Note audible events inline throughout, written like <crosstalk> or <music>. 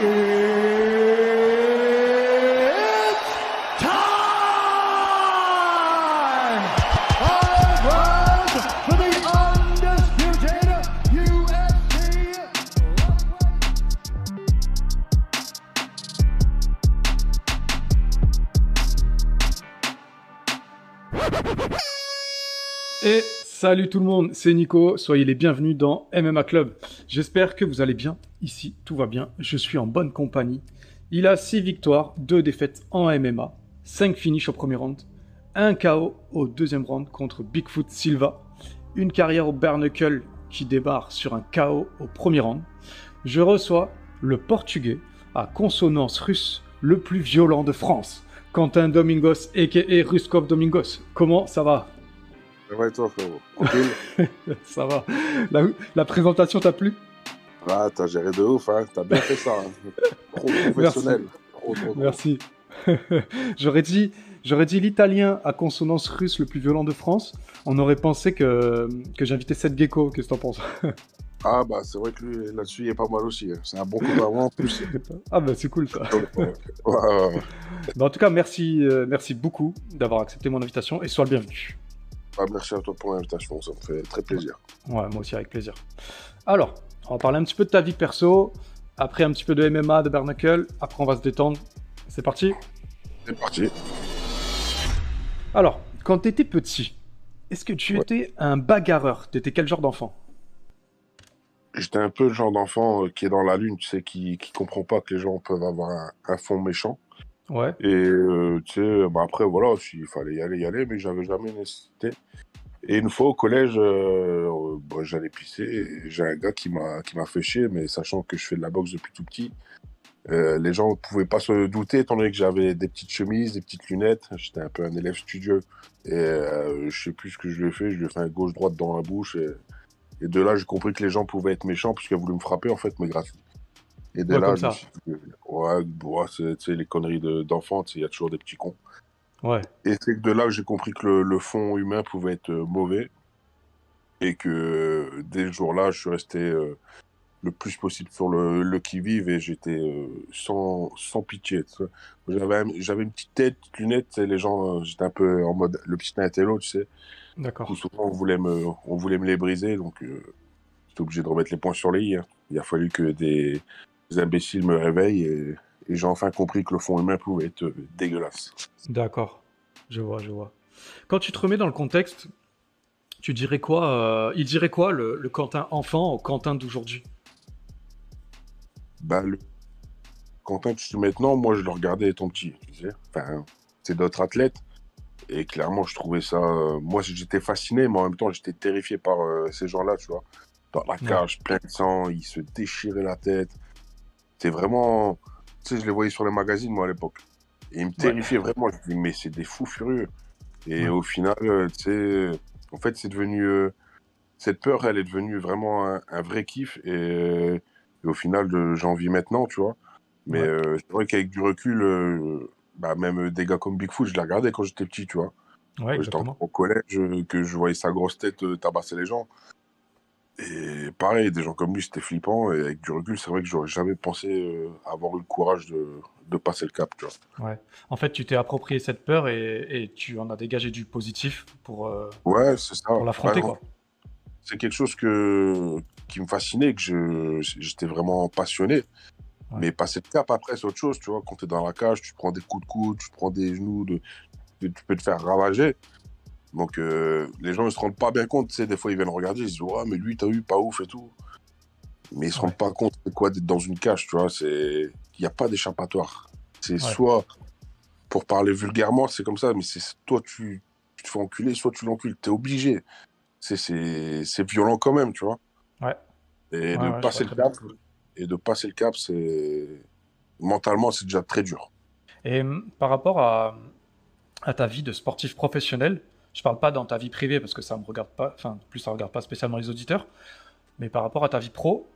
Et salut tout le monde, c'est Nico, soyez les bienvenus dans MMA Club. J'espère que vous allez bien, ici tout va bien, je suis en bonne compagnie. Il a 6 victoires, 2 défaites en MMA, 5 finishes au premier round, 1 KO au deuxième round contre Bigfoot Silva, une carrière au bare knuckle qui débarre sur un KO au premier round. Je reçois le portugais à consonance russe le plus violent de France, Quentin Domingos aka Ruskov Domingos. Comment ça va? Ça va et toi, frérot? <laughs> Ça va. La, la présentation t'a plu? Ah, t'as géré de ouf, hein. T'as bien fait ça. hein. Trop <laughs> professionnel. Trop, trop, trop. Merci. <laughs> j'aurais dit, j'aurais dit l'italien à consonance russe le plus violent de France. On aurait pensé que, que j'invitais Seth Gecko. Qu'est-ce que t'en penses? <laughs> Ah, bah, c'est vrai que lui, là-dessus, il est pas mal aussi. hein. C'est un bon coup d'avant en plus. Ah bah c'est cool ça. Ouais, ouais, ouais. Bah, en tout cas, merci, euh, merci beaucoup d'avoir accepté mon invitation et sois le bienvenu. Ah, merci à toi pour l'invitation. Ça me fait très plaisir. Ouais, moi aussi avec plaisir. Alors, on va parler un petit peu de ta vie perso, après un petit peu de MMA, de bare knuckle, après on va se détendre. C'est parti C'est parti. Alors, quand t'étais petit, est-ce que tu Ouais. étais un bagarreur? T'étais quel genre d'enfant? J'étais un peu le genre d'enfant euh, qui est dans la lune, tu sais, qui, qui comprend pas que les gens peuvent avoir un, un fond méchant. Ouais. Et euh, tu sais, bah après, voilà, s'il fallait y aller, y aller, mais j'avais jamais nécessité. Et une fois au collège, euh, euh, bah, j'allais pisser, j'ai un gars qui m'a qui m'a fait chier, mais sachant que je fais de la boxe depuis tout petit, euh, les gens ne pouvaient pas se douter, étant donné que j'avais des petites chemises, des petites lunettes, j'étais un peu un élève studieux. Et euh, je sais plus ce que je lui ai fait, je lui ai fait un gauche-droite dans la bouche, et, et de là, j'ai compris que les gens pouvaient être méchants, puisqu'ils voulaient me frapper, en fait, mais gratuit. Et de Ouais, là, je me suis dit, ouais, ouais, c'est tu sais, les conneries de- d'enfants, sais, il y a toujours des petits cons. Ouais. Et c'est de là que j'ai compris que le, le fond humain pouvait être euh, mauvais. Et que euh, dès ce jour-là, je suis resté euh, le plus possible sur le, le qui-vive et j'étais euh, sans, sans pitié. J'avais un- j'avais une petite tête, sais, les gens, j'étais un peu en mode le petit intello, tu sais. D'accord. Souvent, on voulait me, on voulait me les briser, donc euh, j'étais obligé de remettre les points sur les i. hein. Il a fallu que des, des imbéciles me réveillent et, et j'ai enfin compris que le fond humain pouvait être euh, dégueulasse. D'accord. Je vois, je vois. Quand tu te remets dans le contexte, tu dirais quoi euh, Il dirait quoi le, le Quentin enfant au Quentin d'aujourd'hui? Bah, le... Quentin, tu maintenant, moi, je le regardais étant petit, tu sais. Enfin, c'est d'autres athlètes. Et clairement, je trouvais ça. euh, Moi, j'étais fasciné, mais en même temps, j'étais terrifié par euh, ces gens-là, tu vois. Dans la cage, plein de sang, ils se déchiraient la tête. C'était vraiment. Tu sais, je les voyais sur les magazines, moi, à l'époque. Et ils me terrifiaient vraiment. Je me dis, mais c'est des fous furieux. Et Ouais. au final, euh, tu sais, en fait, c'est devenu. euh, Cette peur, elle est devenue vraiment un, un vrai kiff. Et, et au final, j'en vis maintenant, tu vois. Mais Ouais. euh, c'est vrai qu'avec du recul, euh, bah, même euh, des gars comme Bigfoot, je les regardais quand j'étais petit, tu vois. Ouais, Quand J'étais au collège, euh, que je voyais sa grosse tête euh, tabasser les gens. Et pareil, des gens comme lui, c'était flippant. Et avec du recul, c'est vrai que j'aurais jamais pensé euh, avoir eu le courage de, de passer le cap, tu vois. Ouais. En fait, tu t'es approprié cette peur et, et tu en as dégagé du positif pour, euh, Ouais, c'est ça. pour l'affronter, quoi. C'est quelque chose que, qui me fascinait, que je, j'étais vraiment passionné. Ouais. Mais passer le cap après, c'est autre chose, tu vois. Quand tu es dans la cage, tu prends des coups de coude, tu prends des genoux, de, tu peux te faire ravager. Donc, euh, les gens ne se rendent pas bien compte, tu sais, des fois, ils viennent regarder, ils se disent, ouais, mais lui, t'as eu, pas ouf et tout. Mais ils se Ouais. rendent pas compte, c'est quoi d'être dans une cage, tu vois. C'est, il n'y a pas d'échappatoire. C'est Ouais. soit, pour parler vulgairement, c'est comme ça, mais c'est toi, tu, tu te fais enculer, soit tu l'encules. T'es obligé. C'est, c'est, c'est violent quand même, tu vois. Ouais. Et Ouais, de passer le cap, et de passer le cap, c'est mentalement, c'est déjà très dur. Et hum, par rapport à, à ta vie de sportif professionnel, je parle pas dans ta vie privée parce que ça me regarde pas, enfin, plus ça regarde pas spécialement les auditeurs, mais par rapport à ta vie pro,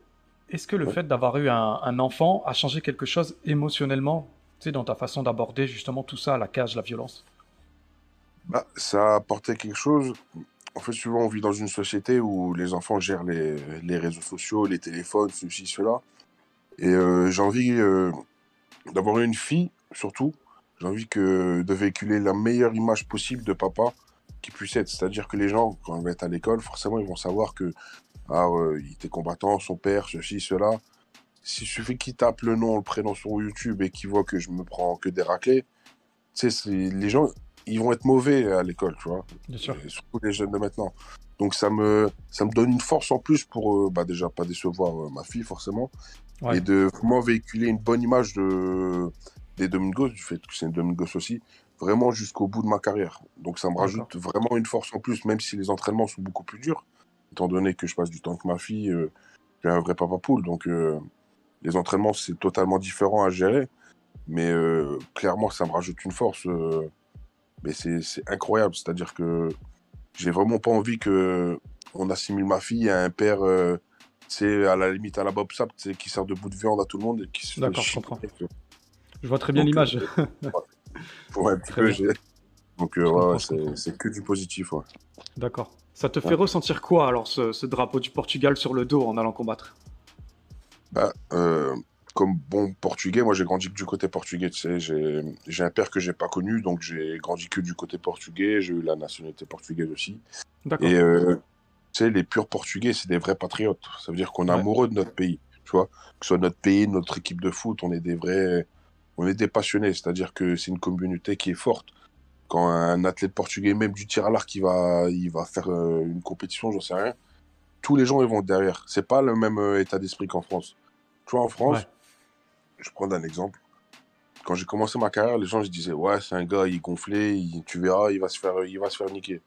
est-ce que le fait d'avoir eu un, un enfant a changé quelque chose émotionnellement, tu sais, dans ta façon d'aborder justement tout ça, la cage, la violence? Bah, ça a apporté quelque chose. En fait, souvent, on vit dans une société où les enfants gèrent les, les réseaux sociaux, les téléphones, ceci, cela. Et euh, j'ai envie euh, d'avoir une fille, surtout. J'ai envie que, de véhiculer la meilleure image possible de papa qui puisse être. C'est-à-dire que les gens, quand ils vont être à l'école, forcément, ils vont savoir que ah, euh, il était combattant, son père, ceci, cela. S'il suffit qu'il tape le nom, le prénom sur YouTube et qu'il voit que je me prends que des raclés, tu sais, c'est- les gens, ils vont être mauvais à l'école, tu vois. Bien sûr. Et surtout les jeunes de maintenant. Donc ça me, ça me donne une force en plus pour, euh, bah, déjà, pas décevoir euh, ma fille, forcément, Ouais. et de vraiment véhiculer une bonne image de, des Domingos, du fait que c'est une Domingos aussi, vraiment jusqu'au bout de ma carrière. Donc ça me rajoute vraiment une force en plus, même si les entraînements sont beaucoup plus durs, étant donné que je passe du temps avec ma fille, euh, j'ai un vrai papa poule, donc euh, les entraînements c'est totalement différent à gérer, mais euh, clairement ça me rajoute une force, euh, mais c'est incroyable, c'est-à-dire que j'ai vraiment pas envie que on assimile ma fille à un père, c'est à la limite à la Bob Sap, qui sert de bout de viande à tout le monde et qui se fait D'accord, je comprends. Je vois très bien l'image. <laughs> Ouais, un petit peu, Donc euh, ouais, ouais, c'est que du positif, ouais. D'accord. Ça te fait ressentir quoi alors ce, ce drapeau du Portugal sur le dos en allant combattre? Bah, euh, comme bon portugais, moi j'ai grandi que du côté portugais, tu sais, j'ai un père que j'ai pas connu, donc j'ai grandi que du côté portugais, j'ai eu la nationalité portugaise aussi. D'accord. Et euh, tu sais, les purs portugais, c'est des vrais patriotes. Ça veut dire qu'on est amoureux de notre pays, tu vois. Que ce soit notre pays, notre équipe de foot, on est des vrais, on est des passionnés. C'est-à-dire que c'est une communauté qui est forte. Quand un athlète portugais, même du tir à l'arc, il va, il va faire euh, une compétition, j'en sais rien. Tous les gens ils vont derrière. C'est pas le même euh, état d'esprit qu'en France. Tu vois, en France, Ouais. je prends un exemple. Quand j'ai commencé ma carrière, les gens se disaient ouais, c'est un gars, il est gonflé, il- tu verras, il va se faire, il va se faire niquer.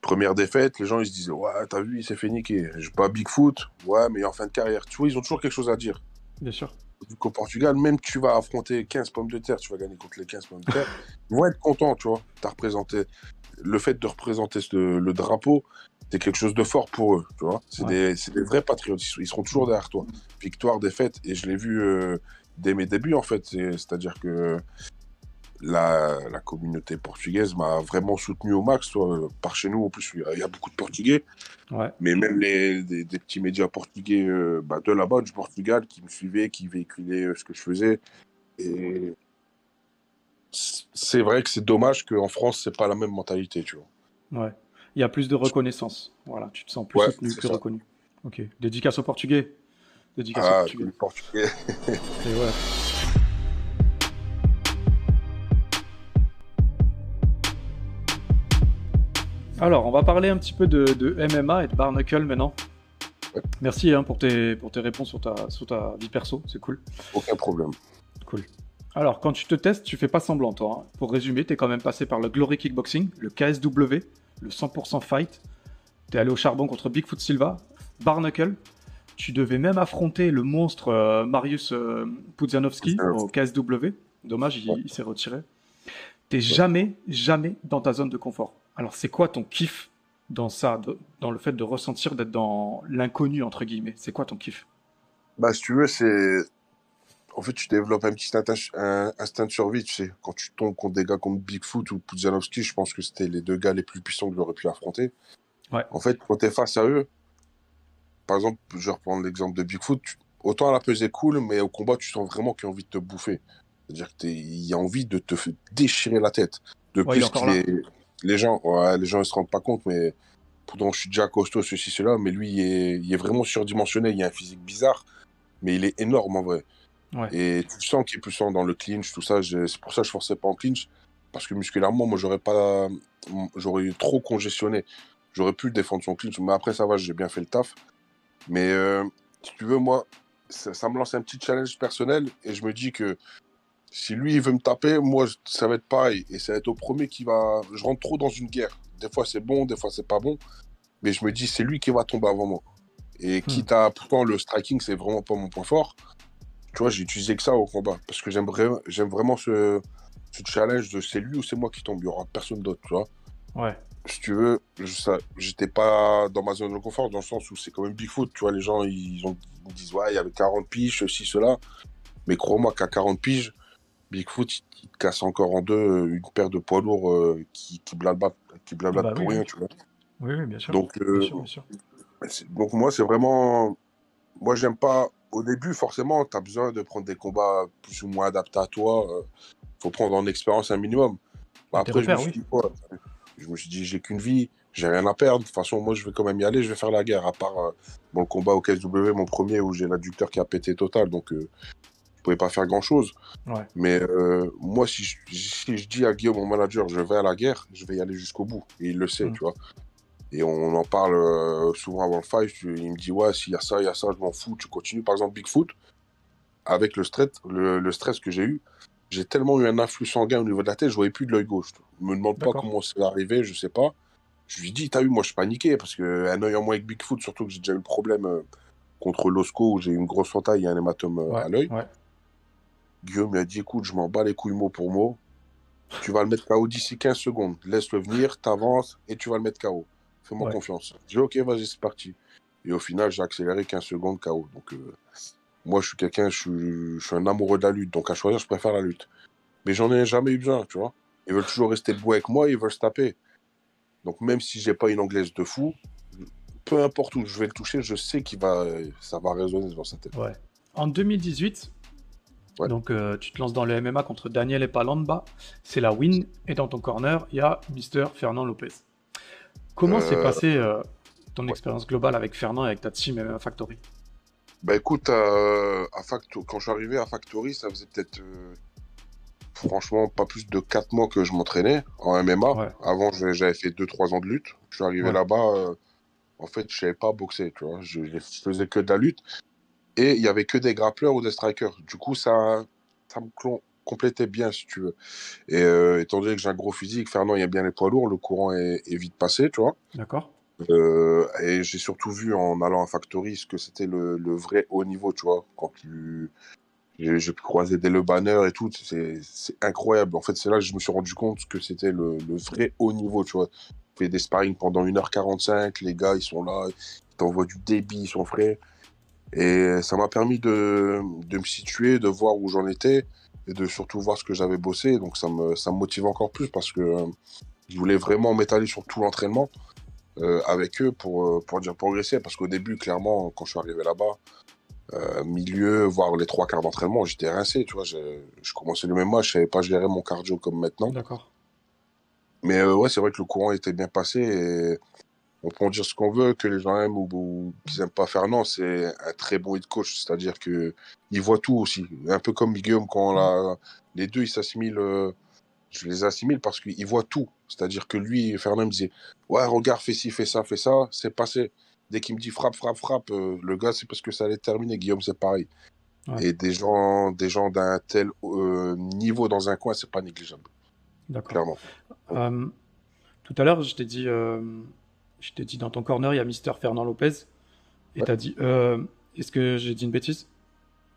Première défaite, les gens ils se disaient ouais, t'as vu, il s'est fait niquer. Je pas Bigfoot, ouais, mais en fin de carrière. Tu vois, ils ont toujours quelque chose à dire. Bien sûr. Vu qu'au Portugal, même tu vas affronter 15 pommes de terre, tu vas gagner contre les 15 pommes de terre, <laughs> ils vont être contents, tu vois. T'as représenté. Le fait de représenter ce- le drapeau, c'est quelque chose de fort pour eux, tu vois. C'est Ouais. des, vrais patriotes, ils, seront toujours derrière toi. Victoire, défaite, et je l'ai vu euh, dès mes débuts, en fait. C'est- C'est-à-dire que la, la communauté portugaise m'a vraiment soutenu au max. Toi. Par chez nous, en plus, il y a- il y a beaucoup de Portugais. Ouais. Mais même les, des, des petits médias portugais euh, bah, de là-bas, du Portugal, qui me suivaient, qui véhiculaient euh, ce que je faisais. Et c'est vrai que c'est dommage qu'en France, c'est pas la même mentalité, tu vois. Ouais. Il y a plus de reconnaissance. Voilà, tu te sens plus Ouais, soutenu, plus ça. reconnu. Ok. Dédicace au Portugais. Dédicace au Ah, Portugais. les Portugais. Et ouais. Alors, on va parler un petit peu de, de MMA et de Barnacle maintenant. Ouais. Merci hein, pour, tes, pour tes réponses sur ta, sur ta vie perso, c'est cool. Aucun problème. Cool. Alors, quand tu te testes, tu fais pas semblant, toi. hein. Pour résumer, t'es quand même passé par le Glory Kickboxing, le KSW, le 100% Fight. T'es allé au charbon contre Bigfoot Silva, Barnacle. Tu devais même affronter le monstre euh, Marius euh, Pudzianowski au KSW. Dommage, il, Ouais. il s'est retiré. T'es jamais, jamais dans ta zone de confort. Alors, c'est quoi ton kiff dans ça, de- dans le fait de ressentir d'être dans l'inconnu, entre guillemets? C'est quoi ton kiff? Bah, si tu veux, c'est. En fait, tu développes un petit instinct, un instinct de survie, tu sais. Quand tu tombes contre des gars comme Bigfoot ou Pudzianowski, je pense que c'était les deux gars les plus puissants que j'aurais pu affronter. Ouais. En fait, quand tu es face à eux, par exemple, je vais reprendre l'exemple de Bigfoot, tu- autant à la pesée cool, mais au combat, tu sens vraiment qu'il a envie de te bouffer. C'est-à-dire qu'il y a envie de te déchirer la tête. De Ouais, il est plus est- Les gens, ouais, les gens ne se rendent pas compte, mais pourtant, je suis déjà costaud, ceci, cela, mais lui, il est, il est vraiment surdimensionné. Il a un physique bizarre, mais il est énorme en vrai. Ouais. Et tu sens qu'il est puissant dans le clinch, tout ça. C'est pour ça que je forçais pas en clinch. Parce que musculairement, moi, j'aurais pas. J'aurais trop congestionné. J'aurais pu défendre son clinch. Mais après, ça va, j'ai bien fait le taf. Mais euh, si tu veux, moi, ça, ça me lance un petit challenge personnel. Et je me dis que si lui, il veut me taper, moi, ça va être pareil. Et ça va être au premier qui va. Je rentre trop dans une guerre. Des fois, c'est bon, des fois, c'est pas bon. Mais je me dis, c'est lui qui va tomber avant moi. Et quitte à. Pourtant, le striking, c'est vraiment pas mon point fort. Tu vois, j'ai utilisé que ça au combat. Parce que j'aime vraiment, ce, ce challenge de c'est lui ou c'est moi qui tombe. Il y aura personne d'autre, tu vois. Ouais. Si tu veux, je, ça, j'étais pas dans ma zone de confort, dans le sens où c'est quand même Bigfoot. Tu vois, les gens, ils, ont, ils disent, ouais, il y avait 40 piges, ceci, cela. Mais crois-moi qu'à 40 piges, Bigfoot, il, il te casse encore en deux euh, une paire de poids lourds euh, qui, qui qui Bah pour oui, rien, oui. tu vois. Oui, oui, bien sûr. Donc, euh, bien sûr, bien sûr. c'est- donc moi, c'est vraiment... Moi, j'aime pas au début, forcément, tu as besoin de prendre des combats plus ou moins adaptés à toi. Il faut prendre en expérience un minimum. Bah, après, je me dit, je me suis dit, j'ai qu'une vie, j'ai rien à perdre. De toute façon, moi, je vais quand même y aller, je vais faire la guerre. À part euh, bon, le combat au KSW, mon premier, où j'ai l'adducteur qui a pété total. Donc, je pouvais pas faire grand-chose. Ouais. Mais euh, moi, si je, si je dis à Guillaume, mon manager, je vais à la guerre, je vais y aller jusqu'au bout. Et il le sait, Mm. tu vois. Et on en parle euh, souvent avant le fight. Il me dit, ouais, s'il y a ça, il y a ça, je m'en fous, tu continues. Par exemple, Bigfoot, avec le stress, le, le stress que j'ai eu, j'ai tellement eu un influx sanguin au niveau de la tête, je voyais plus de l'œil gauche. Je me demande pas comment c'est arrivé, je sais pas. Je lui dis, t'as vu, moi je paniquais parce que un œil en moins avec Bigfoot, surtout que j'ai déjà eu le problème euh, contre l'osco où j'ai eu une grosse entaille et un hématome Ouais, à l'œil. ouais. Guillaume lui a dit écoute, je m'en bats les couilles mot pour mot. Tu vas le mettre KO d'ici 15 secondes. Laisse-le venir, t'avances et tu vas le mettre KO. Fais-moi Ouais. confiance. J'ai ok, vas-y, c'est parti. Et au final, j'ai accéléré 15 secondes KO. Donc, euh, moi, je suis quelqu'un, je suis, je suis un amoureux de la lutte. Donc, à choisir, je préfère la lutte. Mais j'en ai jamais eu besoin, tu vois. Ils veulent toujours rester debout avec moi, ils veulent se taper. Donc, même si j'ai pas une anglaise de fou, peu importe où je vais le toucher, je sais qu'il va, ça va résonner dans sa tête. Ouais. En 2018, Ouais. donc euh, tu te lances dans le MMA contre Daniel Epalamba, c'est la win, et dans ton corner, il y a Mister Fernand Lopez. Comment Euh, s'est passée euh, ton ouais. expérience globale avec Fernand et avec ta team MMA Factory? Bah écoute, euh, à Facto- quand je suis arrivé à Factory, ça faisait peut-être euh, franchement pas plus de 4 mois que je m'entraînais en MMA. Ouais. Avant, j'avais fait 2-3 ans de lutte. Je suis arrivé là-bas, euh, en fait, je savais pas boxer, tu vois. Je, je faisais que de la lutte. Et il y avait que des grappleurs ou des strikers. Du coup, ça, ça me complétait bien, si tu veux. Et euh, étant donné que j'ai un gros physique, Fernand, il y a bien les poids lourds, le courant est, est vite passé, tu vois. D'accord Euh, et j'ai surtout vu en allant à Factory ce que c'était le, le vrai haut niveau, tu vois. Quand tu... j'ai pu croiser des Le Banner et tout, c'est incroyable. En fait, c'est là que je me suis rendu compte que c'était le, le vrai haut niveau, tu vois. Tu fais des sparring pendant 1h45, les gars, ils sont là, ils t'envoient du débit, ils sont frais. Et ça m'a permis de, de me situer, de voir où j'en étais et de surtout voir ce que j'avais bossé. Donc ça me, ça me motive encore plus parce que euh, je voulais vraiment m'étaler sur tout l'entraînement euh, avec eux pour, euh, pour dire progresser. Parce qu'au début, clairement, quand je suis arrivé là-bas, euh, milieu, voire les trois quarts d'entraînement, j'étais rincé, tu vois. Je, je commençais le même match, je savais pas gérer mon cardio comme maintenant. D'accord. Mais euh, ouais, c'est vrai que le courant était bien passé et on peut en dire ce qu'on veut, que les gens aiment ou, ou qu'ils aiment pas Fernand, c'est un très bon hit coach, c'est-à-dire que il voit tout aussi. Un peu comme Guillaume, quand l'a- les deux ils s'assimilent, euh, je les assimile parce qu'il voit tout. C'est-à-dire que lui, Fernand me disait Ouais, regarde, fais ci, fais ça, fais ça, c'est passé. Dès qu'il me dit frappe, frappe, frappe, euh, le gars, c'est parce que ça allait terminer. Guillaume, c'est pareil. Ouais. Et des gens, des gens d'un tel euh, niveau dans un coin, c'est pas négligeable, D'accord. clairement. Tout à l'heure, je t'ai dit, je t'ai dit dans ton corner, il y a Mister Fernand Lopez, et Ouais. t'as dit, euh, est-ce que j'ai dit une bêtise?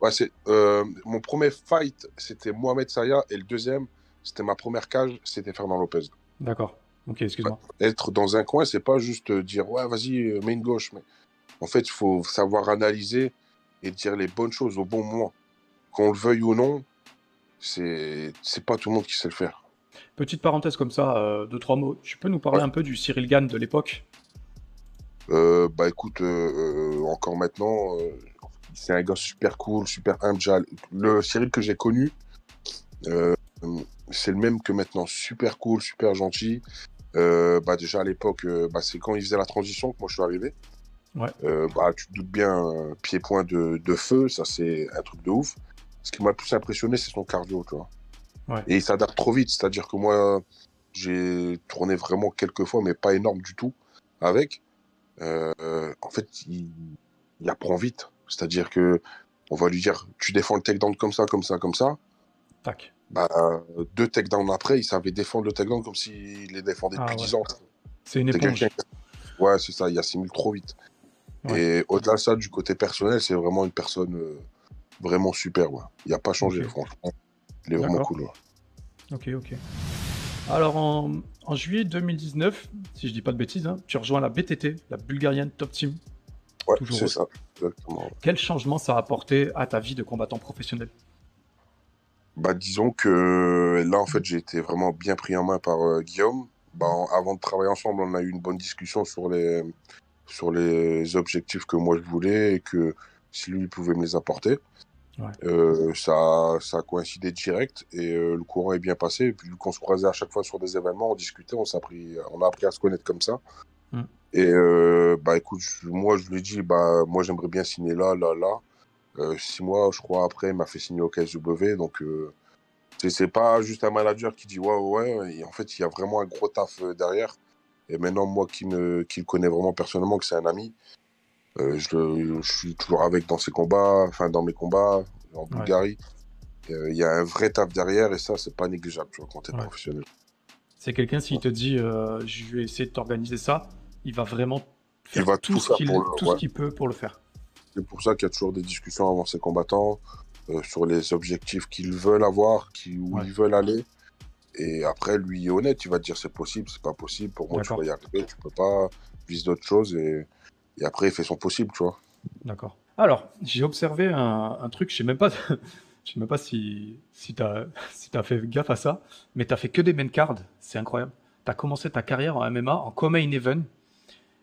Ouais, c'est, euh, mon premier fight, c'était Mohamed Saya, et le deuxième, c'était ma première cage, c'était Fernand Lopez. D'accord. Ok, excuse-moi. Être dans un coin, c'est pas juste euh, dire ouais, vas-y, mets une gauche. Mais en fait, il faut savoir analyser et dire les bonnes choses au bon moment. Qu'on le veuille ou non, c'est c'est pas tout le monde qui sait le faire. Petite parenthèse comme ça, euh, deux trois mots. Tu peux nous parler Ouais. un peu du Cyril Gann de l'époque? Euh, bah écoute, euh, euh, encore maintenant, c'est un gars super cool, super humble. Le Cyril que j'ai connu, c'est le même que maintenant, super cool, super gentil. Bah déjà à l'époque, bah, c'est quand il faisait la transition que moi je suis arrivé. Ouais. Euh, bah tu te doutes bien, euh, pied-point de, de feu, ça c'est un truc de ouf. Ce qui m'a le plus impressionné, c'est son cardio, tu vois. Ouais. Et il s'adapte trop vite, c'est-à-dire que moi, j'ai tourné vraiment quelques fois, mais pas énorme du tout avec. Euh, en fait, il, il apprend vite. C'est-à-dire que on va lui dire, tu défends le takedown comme ça, comme ça, comme ça. Tac. Bah, deux takedowns après, il savait défendre le takedown comme s'il les défendait Ah depuis ouais. 10 ans. C'est une éponge. Ouais, c'est ça, il assimile trop vite. Ouais. Et au-delà de ça, du côté personnel, c'est vraiment une personne euh, vraiment super. ouais. Il n'a pas changé, franchement. Il est vraiment cool. ouais. Ok, ok. Alors en, en juillet 2019, si je dis pas de bêtises, hein, tu rejoins la BTT, la Bulgarian Top Team. Ouais, c'est ça, exactement. Quel changement ça a apporté à ta vie de combattant professionnel? Bah, disons que là, en fait, j'ai été vraiment bien pris en main par euh, Guillaume. Bah, en- avant de travailler ensemble, on a eu une bonne discussion sur les, sur les objectifs que moi je voulais et que si lui pouvait me les apporter. Ouais. Euh, ça, ça a coïncidé direct et euh, le courant est bien passé. Et puis, vu qu'on se croisait à chaque fois sur des événements, on discutait, on, s'est appris, on a appris à se connaître comme ça. Mm. Et euh, bah écoute, je- moi je lui ai dit, bah moi j'aimerais bien signer là, là, là. Six mois, je crois, après, il m'a fait signer au KSW. Donc, c'est- pas juste un manager qui dit ouais, ouais. Et en fait, il y a vraiment un gros taf derrière. Et maintenant, moi qui, me, qui le connais vraiment personnellement, que c'est un ami, euh, je, suis toujours avec dans ses combats, enfin dans mes combats en Bulgarie. Euh, Il y a un vrai taf derrière et ça, c'est pas négligeable, tu vois, quand t'es Ouais. professionnel. C'est quelqu'un, s'il te dit euh, je vais essayer de t'organiser ça, il va vraiment faire Il va tout, tout ce qu'il le- ouais. peut pour le faire. C'est pour ça qu'il y a toujours des discussions avant ces combattants sur les objectifs qu'ils veulent avoir, qui, où Ouais. ils veulent aller. Et après, lui est honnête, il va te dire c'est possible, c'est pas possible. Pour moi, tu vas y arriver, tu peux pas, vise d'autres choses. Et, et après, il fait son possible, tu vois. D'accord. Alors, j'ai observé un, un truc, je sais même pas, <laughs> je sais même pas si, si tu as, si t'as fait gaffe à ça, mais tu as fait que des main cards, c'est incroyable. Tu as commencé ta carrière en MMA en co-main event.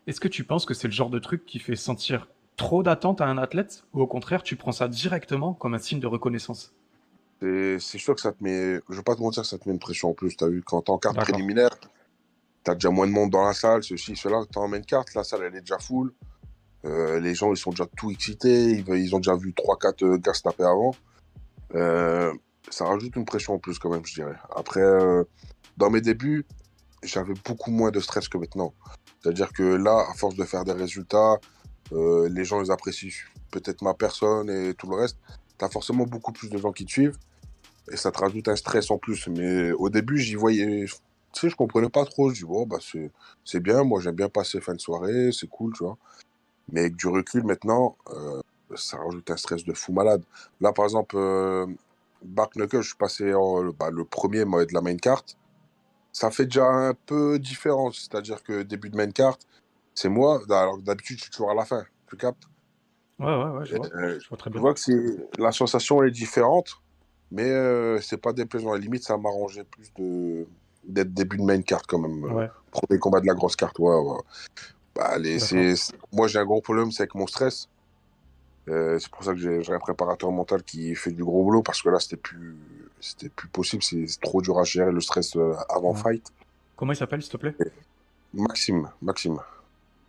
Est-ce que tu penses que c'est le genre de truc qui fait sentir trop d'attente à un athlète ou au contraire, tu prends ça directement comme un signe de reconnaissance? C'est sûr que ça te met, je vais pas te mentir, ça te met une pression en plus. Tu as vu, quand t'es en carte préliminaire, tu as déjà moins de monde dans la salle, ceci, cela. Tu en main carte, la salle, elle est déjà full. Euh, les gens, ils sont déjà tout excités. Ils, ont déjà vu 3-4 euh, gars se taper avant. Euh, ça rajoute une pression en plus, quand même, je dirais. Après, dans mes débuts, j'avais beaucoup moins de stress que maintenant. C'est-à-dire que là, à force de faire des résultats, les gens, ils apprécient peut-être ma personne et tout le reste. Tu as forcément beaucoup plus de gens qui te suivent et ça te rajoute un stress en plus. Mais au début, j'y voyais, tu sais, je comprenais pas trop. Je dis, bon, bah, c'est, c'est bien, moi j'aime bien passer fin de soirée, c'est cool, tu vois. Mais avec du recul maintenant, euh, ça rajoute un stress de fou malade. Là, par exemple, euh, Bark Knuckle, je suis passé en, bah, le premier moi, de la main carte. Ça fait déjà un peu différent, c'est-à-dire que début de main carte, c'est moi, alors que d'habitude, je suis toujours à la fin, tu captes? Ouais, ouais, ouais, je vois, Euh, je vois très bien. vois que la sensation est différente, mais euh, c'est pas déplaisant. À la limite, ça m'arrangeait plus de d'être début de main carte quand même. Euh, Ouais, Premier combat de la grosse carte, ouais. ouais. Bah, les, Moi, j'ai un gros problème, c'est avec mon stress. Euh, c'est pour ça que j'ai, j'ai un préparateur mental qui fait du gros boulot parce que là, c'était plus, c'était plus possible. C'est, trop dur à gérer le stress euh, avant Ouais. fight. Comment il s'appelle, s'il te plaît? Maxime, Maxime.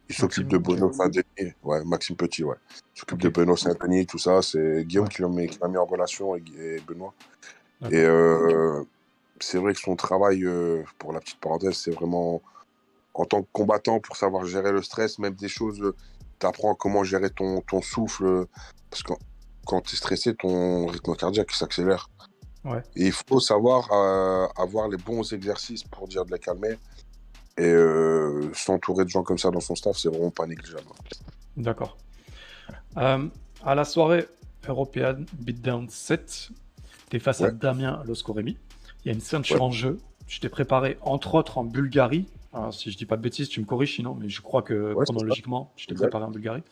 Il s'occupe de Benoît. Saint-Denis. Ouais, Maxime Petit, ouais. Il s'occupe de Benoît Saint-Denis, tout ça. C'est Guillaume Ouais. qui, l'a mis, qui m'a mis en relation et, et Benoît. Et euh, c'est vrai que son travail, euh, pour la petite parenthèse, c'est vraiment en tant que combattant pour savoir gérer le stress, même des choses, tu apprends comment gérer ton, ton souffle. euh, Parce que quand tu es stressé, ton rythme cardiaque s'accélère. Ouais. Et il faut savoir euh, avoir les bons exercices pour dire de la calmer. Et euh, s'entourer de gens comme ça dans son staff, c'est vraiment pas négligeable. D'accord. Euh, à la soirée européenne Beatdown 7, tu es face à. Damien Loscoremi. Il y a une ceinture Ouais. en jeu. Je t'ai préparé entre autres en Bulgarie. Alors, si je dis pas de bêtises, tu me corriges sinon, mais je crois que Ouais, chronologiquement, je t'ai préparé en Bulgarie.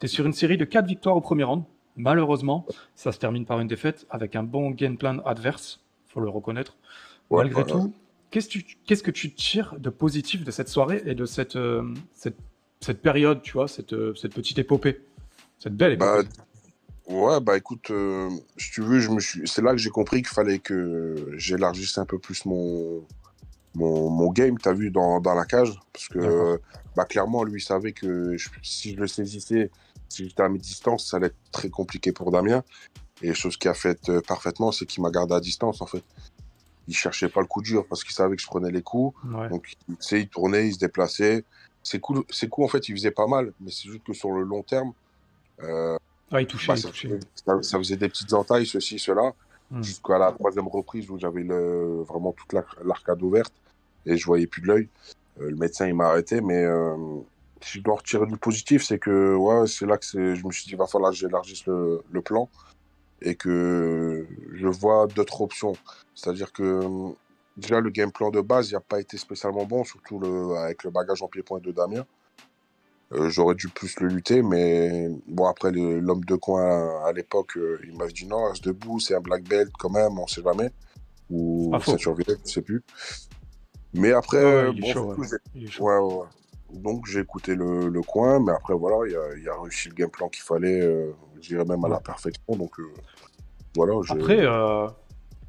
Tu es sur une série de 4 victoires au premier round. Malheureusement, ça se termine par une défaite avec un bon game plan adverse, faut le reconnaître. Malgré tout, qu'est-ce que tu- qu'est-ce que tu tires de positif de cette soirée et de cette, euh, cette, cette période, tu vois, cette, euh, cette petite épopée? Cette belle Bah, épopée ouais, bah écoute, euh, si tu veux, je me suis... c'est là que j'ai compris qu'il fallait que j'élargisse un peu plus mon, mon, mon game, t'as vu, dans, dans la cage. Parce que, bah, clairement, lui, il savait que je- si je le saisissais, si j'étais à mes distances, ça allait être très compliqué pour Damien. Et chose qui a fait euh, parfaitement, c'est qu'il m'a gardé à distance, en fait. Il cherchait pas le coup dur parce qu'il savait que je prenais les coups. Ouais. Donc, tu sais, il tournait, il se déplaçait. Cool, c'est cool, en fait, il faisait pas mal, mais c'est juste que sur le long terme, euh, Ah, il touchait, bah, il ça, touchait. faisait, ça- ça faisait des petites entailles, ceci, cela, Hmm. jusqu'à la troisième reprise où j'avais le, vraiment toute la- l'arcade ouverte et je voyais plus de l'œil. Euh, le médecin, il m'a arrêté, mais euh, si je dois retirer du positif, c'est que ouais, c'est là que je me suis dit, il va falloir que j'élargisse le, le plan et que je vois d'autres options. C'est-à-dire que déjà, le game plan de base, il n'a pas été spécialement bon, surtout le, avec le bagage en pied-point de Damien. Euh, J'aurais dû plus le lutter, mais bon, après, l'homme de coin à, l'époque, euh, il m'avait dit non, reste debout, c'est un black belt quand même, on sait jamais. Ou ceinture violette, je sais plus. Mais après, Ouais, bon, chaud, ouais. ouais. Donc j'ai écouté le, le coin, mais après voilà, il y a, réussi le game plan qu'il fallait, euh, je dirais même à la perfection. Donc voilà. Après,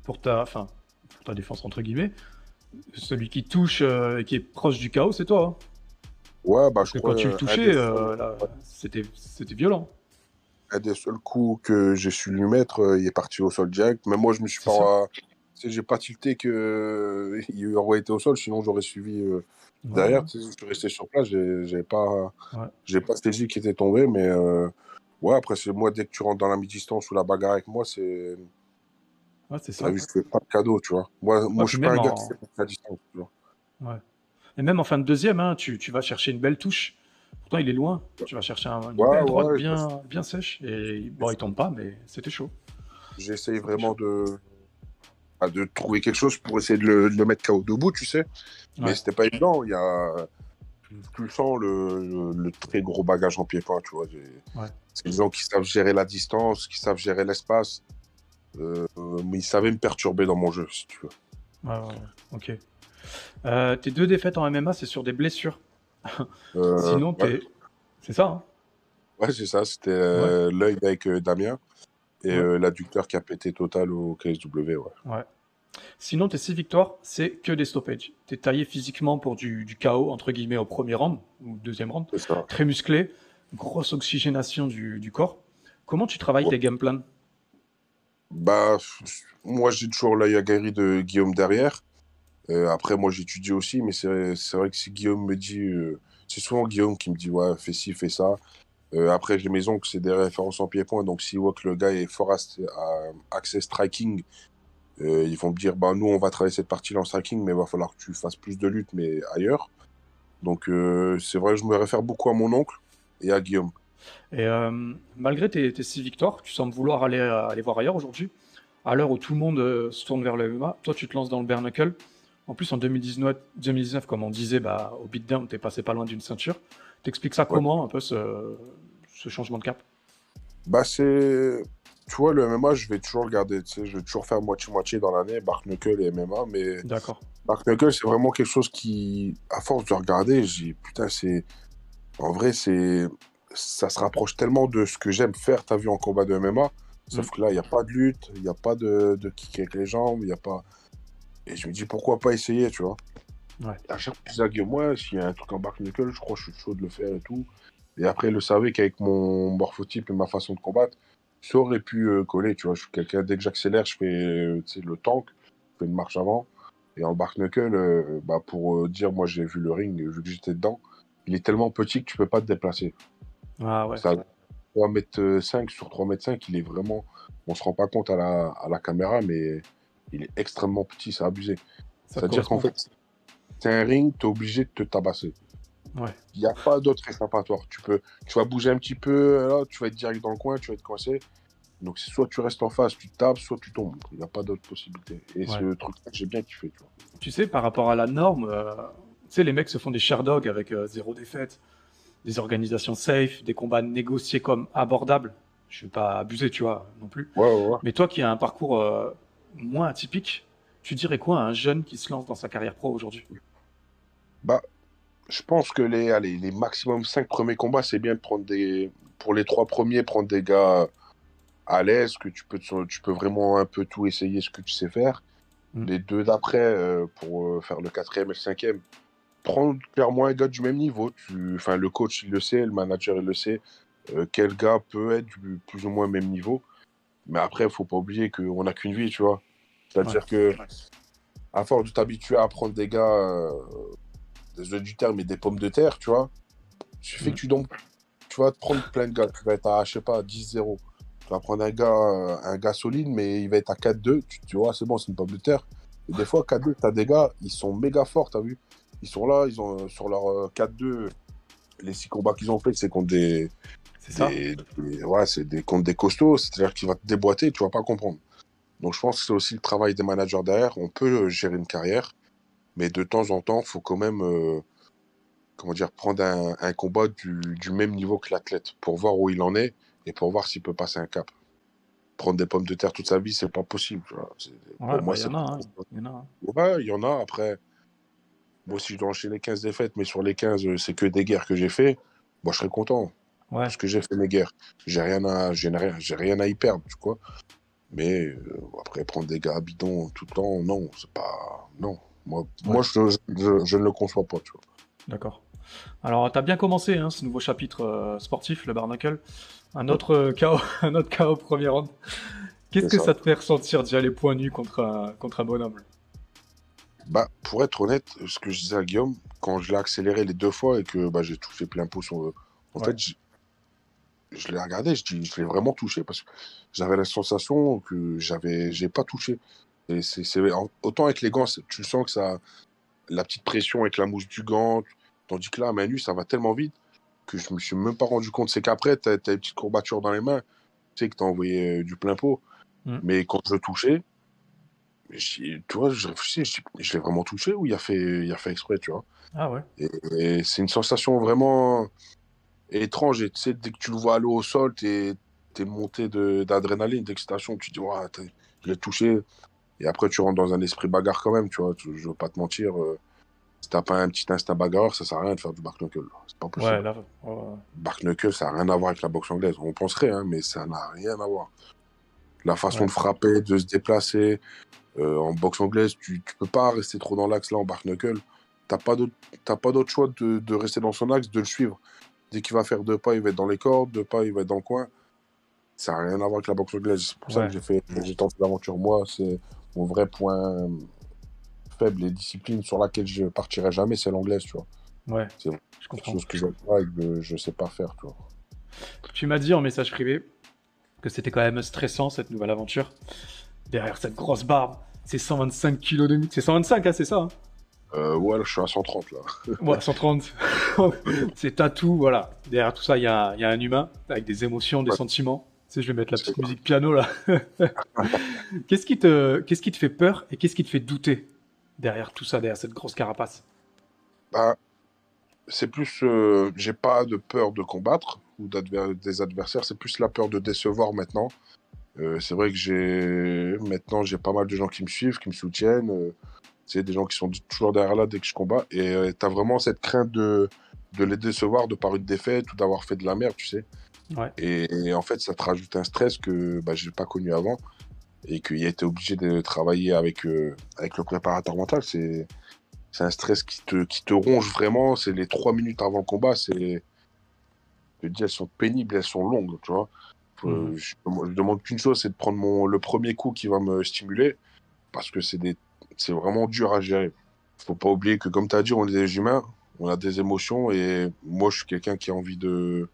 pour, ta, enfin, pour ta défense, entre guillemets, celui qui touche et qui est proche du chaos, c'est toi. hein. Ouais, bah Parce je que quand tu le euh, touchais, euh, c'était violent. un des seuls coups que j'ai su lui mettre, euh, il est parti au sol direct. Même moi, je me suis pas, j'ai pas tilté que euh, <laughs> il aurait été au sol, sinon j'aurais suivi euh, derrière. Ouais. sais, je suis resté sur place, j'ai pas, Ouais. j'ai pas saisi qui était tombé, mais euh, ouais, après c'est moi dès que tu rentres dans la mi-distance ou la bagarre avec moi, c'est, Ouais, c'est ça. vu, je fais pas de cadeau, tu vois. Moi, moi, je suis pas un gars en- qui fait la distance, tu vois. Et même en fin de deuxième, hein, tu, tu vas chercher une belle touche. Pourtant, il est loin. Tu vas chercher un- une Ouais, belle droite ouais, bien, bien sèche. Et bon, il tombe pas, mais c'était chaud. J'essaye vraiment de, bah, de trouver quelque chose pour essayer de le, de le mettre KO debout, tu sais. Mais Ouais. c'était pas évident. Il y a, tu, sens, le, le, le très gros bagage en pied-point, tu vois. Ouais. C'est des gens qui savent gérer la distance, qui savent gérer l'espace. Euh, mais ils savaient me perturber dans mon jeu, si tu veux. Ouais. Ok. Euh, tes deux défaites en MMA, c'est sur des blessures. Euh, <laughs> Sinon, ouais. C'est ça, hein Ouais, c'est ça. C'était euh, l'œil avec Damien et Ouais. l'adducteur qui a pété total au KSW. Ouais. Sinon, tes six victoires, c'est que des stoppages. T'es taillé physiquement pour du, du KO, entre guillemets, au premier round, ou deuxième round. Ça. Très musclé, grosse oxygénation du, du corps. Comment tu travailles tes game plans? Bah, moi, j'ai toujours l'œil aguerri de Guillaume derrière. Euh, après, moi, j'étudie aussi, mais c'est vrai que si Guillaume me dit. euh, c'est souvent Guillaume qui me dit, ouais, fais ci, fais ça. Euh, après, j'ai mes oncles, c'est des références en pied-point. Donc, s'ils voient que le gars est fort à, accès striking, ils vont me dire, bah, nous, on va travailler cette partie-là en striking, mais il va falloir que tu fasses plus de lutte, mais ailleurs. Donc, c'est vrai, je me réfère beaucoup à mon oncle et à Guillaume. Et malgré tes, six victoires, tu sembles vouloir aller, aller voir ailleurs aujourd'hui. À l'heure où tout le monde se tourne vers le MMA, toi tu te lances dans le bare knuckle. En plus, en 2019, 2019 comme on disait, bah, au beatdown, t'es passé pas loin d'une ceinture. T'expliques ça Ouais. comment, un peu, ce, ce changement de cap? Bah, c'est. Tu vois, le MMA, je vais toujours regarder. Tu sais, je vais toujours faire moitié-moitié dans l'année, Bark Knuckle et MMA. Mais D'accord. Bark Knuckle, c'est vraiment quelque chose qui, à force de regarder, je dis, putain, c'est. En vrai, c'est. Ça se rapproche tellement de ce que j'aime faire, t'as vu, en combat de MMA. Sauf que là, il n'y a pas de lutte, il n'y a pas de, de kick avec les jambes, il n'y a pas. Et je me dis, pourquoi pas essayer, tu vois. Ouais. À chaque fois, Guillaume, ouais, s'il y a un truc en Bark Knuckle, je crois que je suis chaud de le faire et tout. Et après, il le savait qu'avec mon morphotype et ma façon de combattre, ça aurait pu euh, coller, tu vois. Je suis quelqu'un, dès que j'accélère, je fais euh, le tank, je fais une marche avant. Et en Bark Knuckle, euh, bah, pour dire, moi j'ai vu le ring, vu que j'étais dedans, il est tellement petit que tu peux pas te déplacer. Ah ouais. Ça, 3 mètres 5 sur 3 mètres 5, il est vraiment. On se rend pas compte à la, à la caméra, mais il est extrêmement petit, c'est abusé. C'est-à-dire qu'en fait, c'est un ring, tu es obligé de te tabasser. Ouais. Il n'y a pas d'autre échappatoire. Tu, peux, tu vas bouger un petit peu, là, tu vas être direct dans le coin, tu vas être coincé. Donc, c'est soit tu restes en face, tu tapes, soit tu tombes. Il n'y a pas d'autre possibilité. Et Ouais. ce truc-là, j'ai bien kiffé. Tu vois. Tu sais, par rapport à la norme, euh, tu sais, les mecs se font des Sherdog avec euh, zéro défaite, des organisations safe, des combats négociés comme abordables. Je vais pas abuser, tu vois, non plus. Ouais, ouais, ouais. Mais toi qui as un parcours euh, moins atypique, tu dirais quoi à un jeune qui se lance dans sa carrière pro aujourd'hui? Je pense que les, allez, les maximum 5 premiers combats, c'est bien de prendre des. Pour les trois premiers, prendre des gars à l'aise, que tu peux, te- tu peux vraiment un peu tout essayer ce que tu sais faire. Mm. Les deux d'après, euh, pour euh, faire le quatrième et le cinquième, prendre clairement un gars du même niveau. Tu... Enfin, le coach, il le sait, le manager, il le sait. euh, quel gars peut être du plus ou moins même niveau. Mais après, il faut pas oublier qu'on n'a qu'une vie, tu vois. C'est-à-dire que, à force de t'habituer à prendre des gars, euh, désolé du terme, mais des pommes de terre, tu vois, il suffit que tu, donc, tu vas te prendre plein de gars. Tu vas être à, je sais pas, 10-0. Tu vas prendre un gars, euh, un gars solide, mais il va être à 4-2. Tu tu vois, c'est bon, c'est une pomme de terre. Et des fois, 4-2, tu as des gars, ils sont méga forts, t'as vu Ils sont là, ils ont euh, sur leur euh, 4-2, les six combats qu'ils ont fait, c'est contre des, C'est ça des- des- ouais, c'est des contre des costauds, c'est-à-dire qu'il va te déboîter, tu vas pas comprendre. Donc je pense que c'est aussi le travail des managers derrière. On peut euh, gérer une carrière, mais de temps en temps, faut quand même, euh, comment dire, prendre un, un combat du, du même niveau que l'athlète pour voir où il en est et pour voir s'il peut passer un cap. Prendre des pommes de terre toute sa vie, c'est pas possible. tu vois. C'est- pour Ouais, moi, bah, il y en a, pas hein. possible. Il y en a, hein. Ouais, il y en a. Après, Bon, si je dois enchaîner 15 défaites, mais sur les 15, euh, c'est que des guerres que j'ai fait, moi, je serais content. Ouais. Parce que j'ai fait mes guerres. J'ai rien à, j'ai rien, j'ai rien à y perdre, tu vois. Mais euh, après, prendre des gars bidons tout le temps, non, c'est pas. Non. Moi, moi je, je- je ne le conçois pas, tu vois. D'accord. Alors, t'as bien commencé hein, ce nouveau chapitre euh, sportif, le Barnacle. Un autre euh, KO, <laughs> un autre KO premier round. Qu'est-ce que ça. ça te fait ressentir déjà les points nus contre un, contre un bonhomme Bah, pour être honnête, ce que je disais à Guillaume, quand je l'ai accéléré les deux fois et que bah, j'ai touché plein pot sur. En Ouais. fait, je, l'ai regardé, je dis, je l'ai vraiment touché parce que j'avais la sensation que j'avais, j'ai pas touché. Et c'est, autant avec les gants, tu sens que ça, la petite pression avec la mousse du gant, tandis que là, nue, ça va tellement vite que je me suis même pas rendu compte. C'est qu'après, tu as, des petites courbatures dans les mains, tu sais que tu as envoyé euh, du plein pot. Mm. Mais quand je touchais, tu vois, je réfléchis, je, je l'ai vraiment touché ou il a fait, il a fait exprès, tu vois? Ah ouais Et, et c'est une sensation vraiment étrange. Et tu sais, dès que tu le vois aller au sol, t'es es monté de- d'adrénaline, d'excitation. Tu te dis, Ouah, t'es- je l'ai touché. Et après, tu rentres dans un esprit bagarre quand même, tu vois. Tu- Je veux pas te mentir. euh, si t'as pas un petit instinct bagarreur, ça sert à rien de faire du bark knuckle. C'est pas possible. Ouais, là. ouais, ouais. Bark knuckle, ça n'a rien à voir avec la boxe anglaise. On penserait, hein, mais ça n'a rien à voir. La façon Ouais. de frapper, de se déplacer. euh, en boxe anglaise, tu, tu peux pas rester trop dans l'axe là en bark knuckle. T'as pas d'autre t'as pas d'autre choix de, de rester dans son axe, de le suivre. Dès qu'il va faire deux pas, il va être dans les cordes, deux pas, il va être dans le coin. Ça n'a rien à voir avec la boxe anglaise. C'est pour ça que j'ai fait, j'ai tenté l'aventure. Moi, c'est mon vrai point faible et discipline sur laquelle je partirai jamais, c'est l'anglaise, tu vois. Ouais, C'est Quelque chose que j'aime pas et que je sais pas faire, tu vois. Tu m'as dit en message privé que c'était quand même stressant cette nouvelle aventure. Derrière cette grosse barbe, c'est 125 kilos de mythe. C'est 125, hein, c'est ça hein Euh, ouais, je suis à 130 là. <laughs> Ouais, 130. <laughs> c'est tatou, voilà. Derrière tout ça, il y, a un- il y a un humain avec des émotions, des Ouais. sentiments. Tu sais, je vais mettre la petite musique piano là. <laughs> qu'est-ce qui te, qu'est-ce qui te fait peur et qu'est-ce qui te fait douter derrière tout ça, derrière cette grosse carapace? Bah, c'est plus, euh, j'ai pas de peur de combattre ou d'adver- des adversaires, c'est plus la peur de décevoir maintenant. Euh, c'est vrai que j'ai maintenant j'ai pas mal de gens qui me suivent, qui me soutiennent. Euh, c'est des gens qui sont toujours derrière là dès que je combats et tu as vraiment cette crainte de de les décevoir de par une défaite ou d'avoir fait de la merde, tu sais. Ouais. Et, et en fait, ça te rajoute un stress que bah, j'ai pas connu avant et qu'il a été obligé de travailler avec euh, avec le préparateur mental. C'est un stress qui te, qui te ronge vraiment. C'est les trois minutes avant le combat. C'est, je te dis, elles sont pénibles, elles sont longues, tu vois. Faut- Mhm. je, je demande qu'une chose, c'est de prendre mon, le premier coup qui va me stimuler, parce que c'est des, c'est vraiment dur à gérer. Faut pas oublier que, comme tu as dit, on est des humains, on a des émotions, et moi, je suis quelqu'un qui a envie de,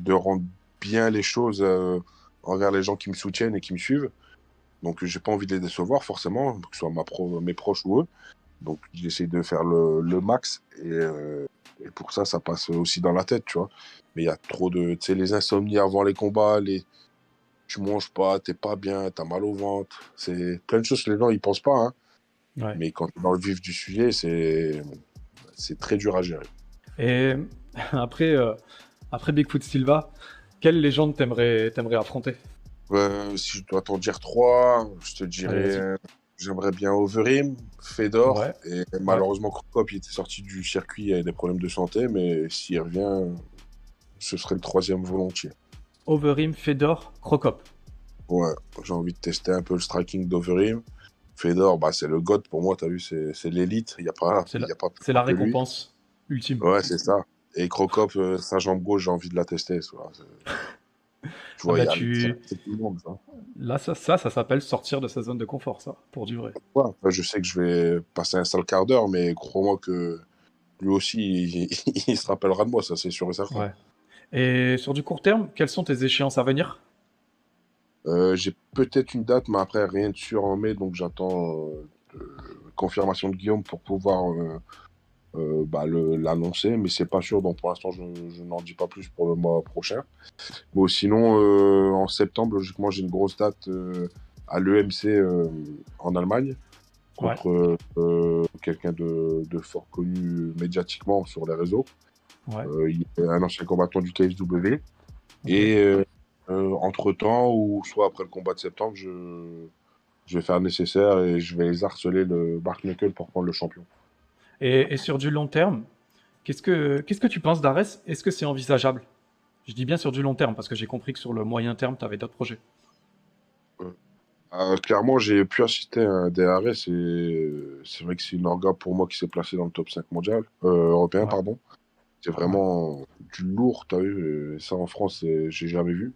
de rendre bien les choses euh, envers les gens qui me soutiennent et qui me suivent. Donc, j'ai pas envie de les décevoir, forcément, que ce soit ma pro, mes proches ou eux. Donc, j'essaie de faire le, le max. Et, euh, et pour ça, ça passe aussi dans la tête, tu vois. Mais il y a trop de. Tu sais, les insomnies avant les combats, les. Tu manges pas, t'es pas bien, t'as mal au ventre. C'est plein de choses que les gens, ils pensent pas. Hein. Ouais. Mais quand tu es dans le vif du sujet, c'est. Très dur à gérer. Et <laughs> après, euh, après Bigfoot Silva, quelle légende t'aimerais, affronter? Euh, si je dois t'en dire trois, je te dirais. J'aimerais bien Overeem, Fedor. Ouais. Et malheureusement, Krokop, il était sorti du circuit, il avait des problèmes de santé. Mais s'il revient, ce serait le troisième volontiers. Overeem, Fedor, Crocop. Ouais, j'ai envie de tester un peu le striking d'Overim. Fedor, bah, c'est le god pour moi, t'as vu, c'est c'est l'élite. Il n'y a pas. C'est la- y a pas la lui. récompense ultime. Ouais, c'est ça. Et Crocop, euh, sa jambe gauche, j'ai envie de la tester. c'est- Tu vois, Ah bah, y tu- c'est tout le monde, ça. Là, ça, ça, ça s'appelle sortir de sa zone de confort, ça, pour du vrai. Ouais, je sais que je vais passer un sale quart d'heure, mais crois-moi que lui aussi, il, <laughs> il se rappellera de moi, ça, c'est sûr et certain. Ouais. Et sur du court terme, quelles sont tes échéances à venir? J'ai peut-être une date, mais après, rien de sûr en mai, donc j'attends euh, de- confirmation de Guillaume pour pouvoir euh, euh, bah, l'annoncer, mais c'est pas sûr, donc pour l'instant, je, je n'en dis pas plus pour le mois prochain. Bon, sinon, euh, en septembre, logiquement, j'ai une grosse date euh, à l'EMC euh, en Allemagne contre euh, quelqu'un de, de fort connu médiatiquement sur les réseaux. Ouais. Euh, il est un ancien combattant du KSW. Et euh, euh, entre-temps, ou soit après le combat de septembre, je, je vais faire le nécessaire et je vais les harceler le Bark Knuckle pour prendre le champion. Et, et sur du long terme, qu'est-ce que, qu'est-ce que tu penses d'Ares? Est-ce que c'est envisageable? Je dis bien sur du long terme parce que j'ai compris que sur le moyen terme, tu avais d'autres projets. Euh, clairement, j'ai pu assister à un DRS et euh, c'est vrai que c'est une orga pour moi qui s'est placée dans le top 5 mondial, euh, européen, Ouais. pardon. C'est vraiment du lourd, t'as vu, et ça en France, j'ai jamais vu.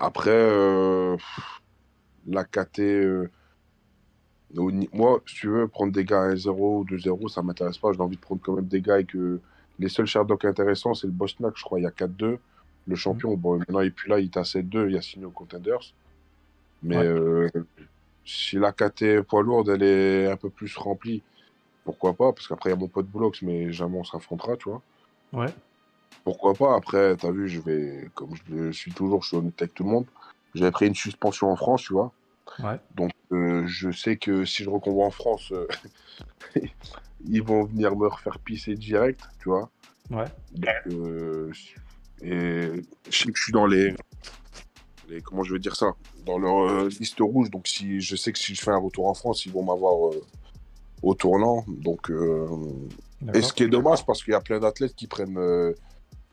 Après, euh, la KT, euh, moi, si tu veux, prendre des gars à 1-0 ou 2-0, ça m'intéresse pas. J'ai envie de prendre quand même des gars et que les seuls Sherdock intéressants, c'est le Bosnac, je crois, il y a 4-2. Le champion, bon, maintenant, il est plus là, il est à 7-2, il a signé aux Contenders. Mais Ouais. euh, si la KT poids lourde, elle est un peu plus remplie, pourquoi pas? Parce qu'après, il y a mon pote Boulox, mais jamais on s'affrontera, tu vois. Ouais. Pourquoi pas Après, t'as vu, je vais, comme je suis toujours, je suis honnête avec tout le monde. J'avais pris une suspension en France, tu vois. Ouais. Donc, euh, je sais que si je reconvois en France, euh, <laughs> ils vont venir me refaire pisser direct, tu vois. Ouais. Donc, euh, et je sais que je suis dans les, les- comment je vais dire ça, dans leur liste rouge. Donc, si je sais que si je fais un retour en France, ils vont m'avoir au tournant. Donc, et ce qui est dommage parce qu'il y a plein d'athlètes qui prennent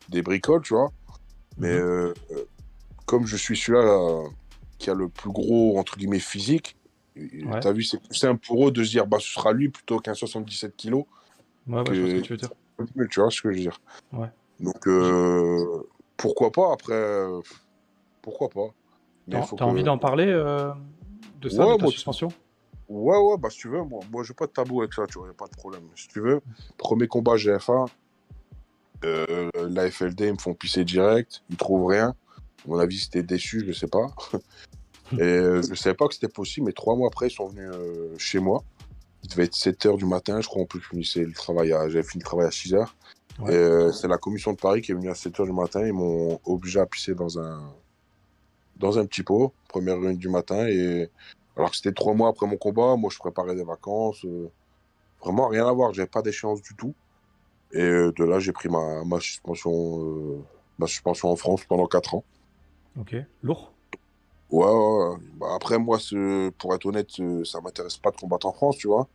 des bricoles, tu vois. Mais Mhm. euh, euh, comme je suis celui-là là, qui a le plus gros, entre guillemets, physique, Ouais. t'as vu, c'est plus simple pour eux de se dire, bah, ce sera lui plutôt qu'un 77 kilos. Ouais, ouais, je vois ce que tu veux dire. Tu vois ce que je veux dire Ouais. Donc, euh, pourquoi pas après euh, Pourquoi pas T'as que- envie d'en parler euh, de ça, Ouais, de ta moi, suspension? Ouais, ouais, bah si tu veux, moi, moi j'ai pas de tabou avec ça, tu vois, y a pas de problème. Si tu veux, premier combat GFA, euh, la FLD, ils me font pisser direct, ils trouvent rien. À mon avis, c'était déçu, je sais pas. <laughs> Et euh, je savais pas que c'était possible, mais trois mois après, ils sont venus euh, chez moi. Il devait être 7 h du matin, je crois, en plus, je finissais le travail à... j'avais fini le travail à 6 h. Ouais. Et euh, c'est la commission de Paris qui est venue à 7 h du matin, ils m'ont obligé à pisser dans un, dans un petit pot, première réunion du matin, et alors que c'était trois mois après mon combat, moi je préparais des vacances, euh, vraiment rien à voir, j'avais pas d'échéance du tout. Et euh, de là, j'ai pris ma, ma suspension, euh, ma suspension en France pendant 4 ans. Ok. Lourd? Ouais, ouais. Bah, après, moi, pour être honnête, ça m'intéresse pas de combattre en France, tu vois.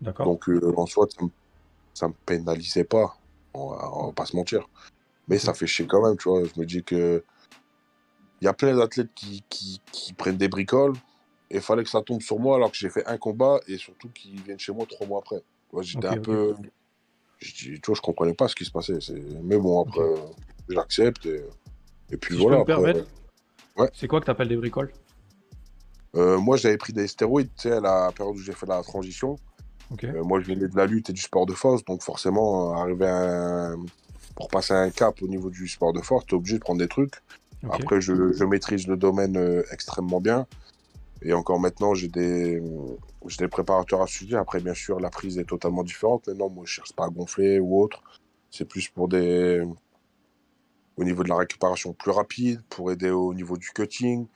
D'accord. Donc, euh, en soi, ça me, ça me pénalisait pas, on va, on va pas se mentir. Mais ça fait chier quand même, tu vois. Je me dis que il y a plein d'athlètes qui, qui, qui prennent des bricoles et il fallait que ça tombe sur moi alors que j'ai fait un combat et surtout qu'ils viennent chez moi trois mois après. J'étais un peu. Je dis- Tu vois, je comprenais pas ce qui se passait. Mais bon, après, euh, j'accepte et, et puis Si je voilà. peux me après, permettre, ouais. c'est quoi que t'appelles des bricoles? Euh, moi, j'avais pris des stéroïdes, tu sais, à la période où j'ai fait la transition. Euh, moi, je venais de la lutte et du sport de force, donc forcément, arriver à un- pour passer un cap au niveau du sport de force, tu es obligé de prendre des trucs. Après, je, je maîtrise le domaine euh, extrêmement bien. Et encore maintenant, j'ai des, j'ai des préparateurs à suivre. Après, bien sûr, la prise est totalement différente. Maintenant, moi, je cherche pas à gonfler ou autre. C'est plus pour des. Au niveau de la récupération plus rapide, pour aider au niveau du cutting.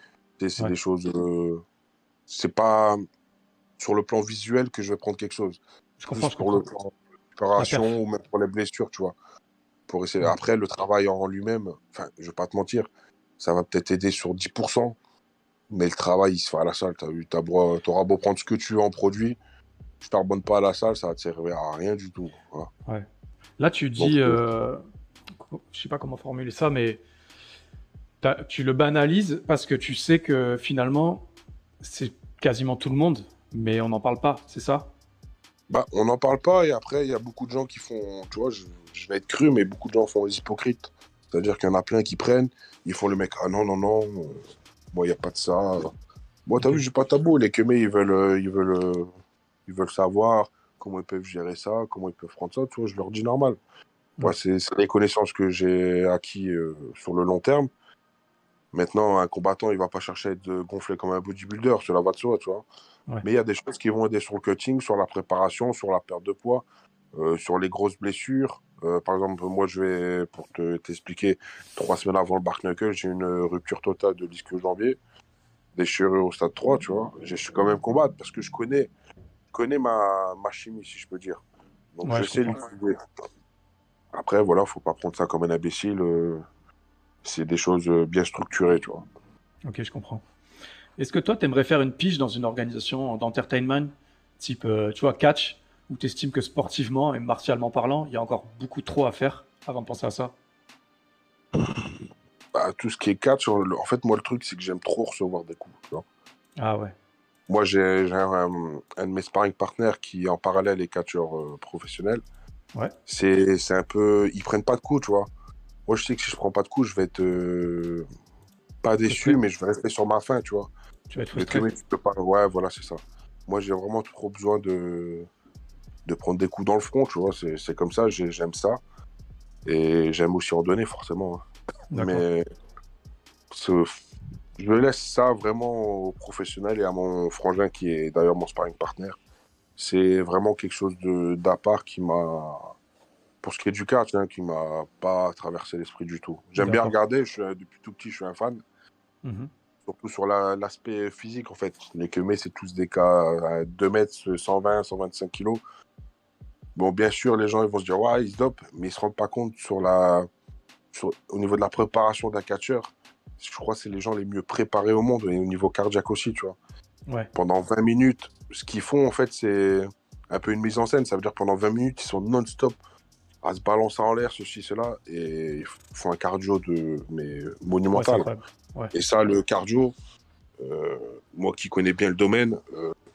C'est Ouais. des choses. euh, c'est pas sur le plan visuel que je vais prendre quelque chose. Je comprends, Plus je pour le plan La récupération ou même pour les blessures, tu vois. Pour essayer. Ouais. Après, le travail en lui-même, enfin, je vais pas te mentir, ça va peut-être aider sur 10%, mais le travail, il se fait à la salle. T'as vu, t'as beau- prendre ce que tu veux en produit, si t'arbonnes pas à la salle, ça va te servir à rien du tout. Voilà. Là, tu dis, Donc, euh, je sais pas comment formuler ça, mais tu le banalises parce que tu sais que finalement, c'est quasiment tout le monde, mais on n'en parle pas, c'est ça? Bah, on n'en parle pas, et après, il y a beaucoup de gens qui font, tu vois, je, je vais être cru, mais beaucoup de gens font les hypocrites. C'est-à-dire qu'il y en a plein qui prennent, ils font le mec, ah non, non, non, moi, il n'y a pas de ça. Moi, t'as vu, j'ai pas de tabou. Les kémés, ils veulent, euh, ils, veulent, euh, ils veulent savoir comment ils peuvent gérer ça, comment ils peuvent prendre ça, tu vois, je leur dis normal. Moi, Ouais. c'est c'est des connaissances que j'ai acquis euh, sur le long terme. Maintenant, un combattant, il va pas chercher à être gonflé comme un bodybuilder, cela va de soi, tu vois. Ouais. Mais il y a des choses qui vont aider sur le cutting, sur la préparation, sur la perte de poids, sur les grosses blessures. Euh, par exemple, moi, je vais, pour te t'expliquer, trois semaines avant le Bark Knuckle, j'ai une rupture totale de l'ischio-jambier, déchirure au stade 3, tu vois. J'ai su quand même combattre parce que je connais, je connais ma, ma chimie, si je peux dire. Donc, Ouais, je je sais l'utiliser. Après, voilà, faut pas prendre ça comme un imbécile. euh, c'est des choses euh, bien structurées, tu vois. Ok, je comprends. Est-ce que toi, tu aimerais faire une pige dans une organisation d'entertainment, type, euh, tu vois, catch, Ou tu estimes que sportivement et martialement parlant, il y a encore beaucoup trop à faire avant de penser à ça <clears throat> Bah, tout ce qui est catch, en en fait, moi, le truc, c'est que j'aime trop recevoir des coups. tu vois. Ah ouais. Moi, j'ai un, un de mes sparring partners qui, en parallèle, est catcheur euh, professionnel. Ouais. C'est un peu. Ils prennent pas de coups, tu vois. Moi, je sais que si je prends pas de coups, je vais être. euh, pas déçu, mais je vais rester sur ma faim, tu vois. Tu vas être frustré. tu mets, tu peux pas. Ouais, voilà, c'est ça. Moi, j'ai vraiment trop besoin de, de prendre des coups dans le front, tu vois. C'est comme ça, j'ai- j'aime ça. Et j'aime aussi en donner, forcément. hein. Mais je laisse ça vraiment aux professionnels et à mon frangin qui est d'ailleurs mon sparring partner. C'est vraiment quelque chose de d'à part qui m'a, pour ce qui est du catch, hein, qui m'a pas traversé l'esprit du tout. J'aime bien regarder, je suis, depuis tout petit, je suis un fan Mhm. surtout sur la- l'aspect physique en fait. Les Kemé, c'est tous des cas à 2 mètres, 120, 125 kilos. Bon, bien sûr, les gens ils vont se dire, ouais, ils se dopent, mais ils se rendent pas compte sur la, sur- au niveau de la préparation d'un catcheur. Je crois que c'est les gens les mieux préparés au monde, et au niveau cardiaque aussi, tu vois. Ouais. Pendant 20 minutes, ce qu'ils font en fait, c'est un peu une mise en scène. Ça veut dire que pendant 20 minutes, ils sont non-stop à se balancer en l'air, ceci, cela, et ils font un cardio de, mais Ouais, monumental. Et ça, le cardio, moi qui connais bien le domaine,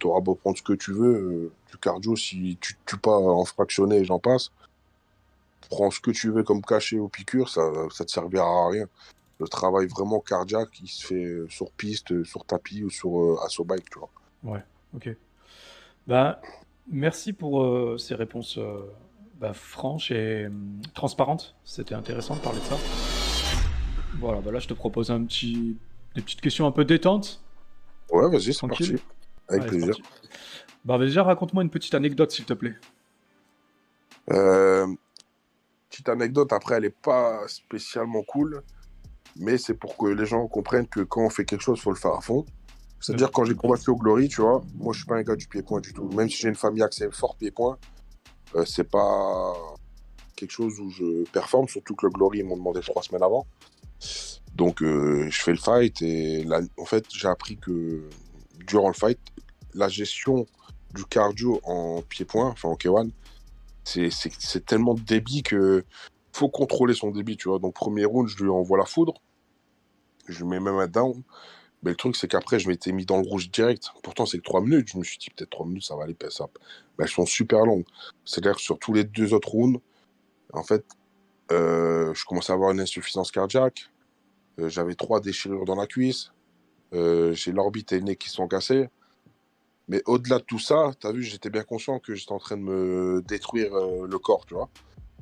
tu auras beau prendre ce que tu veux, euh, du cardio, si tu tues pas en fractionné et j'en passe, prends ce que tu veux comme cachet ou piqûre, ça ça te servira à rien. Le travail vraiment cardiaque, il se fait euh, sur piste, euh, sur tapis ou sur euh, assaut bike, tu vois. Ok. Ben, merci pour euh, ces réponses euh, bah, franches et hum, transparentes. C'était intéressant de parler de ça. Voilà, bah là je te propose un petit, des petites questions un peu détentes. Ouais, vas-y, c'est parti. Avec Allez, plaisir. parti. Bah déjà raconte-moi une petite anecdote s'il te plaît. Euh, petite anecdote, après, elle est pas spécialement cool, mais c'est pour que les gens comprennent que quand on fait quelque chose, il faut le faire à fond. C'est-à-dire, quand j'ai combattu au Glory, tu vois, moi, je suis pas un gars du pied-point du tout. Même si j'ai une famille axée fort pied-point, euh, c'est pas quelque chose où je performe, surtout que le Glory, ils m'ont demandé trois semaines avant. Donc, euh, je fais le fight et en fait, j'ai appris que durant le fight, la gestion du cardio en pied-point, enfin en K1, c'est- c'est c'est tellement de débit que faut contrôler son débit, tu vois. Donc, premier round, je lui envoie la foudre. Je lui mets même un down. Mais le truc, c'est qu'après, je m'étais mis dans le rouge direct. Pourtant, c'est que 3 minutes. Je me suis dit, peut-être 3 minutes, ça va aller, ça. Mais elles sont super longues. C'est-à-dire que sur tous les deux autres rounds, en fait, euh, je commençais à avoir une insuffisance cardiaque. Euh, J'avais trois déchirures dans la cuisse. Euh, J'ai l'orbite et le nez qui sont cassés. Mais au-delà de tout ça, tu as vu, j'étais bien conscient que j'étais en train de me détruire euh, le corps, tu vois.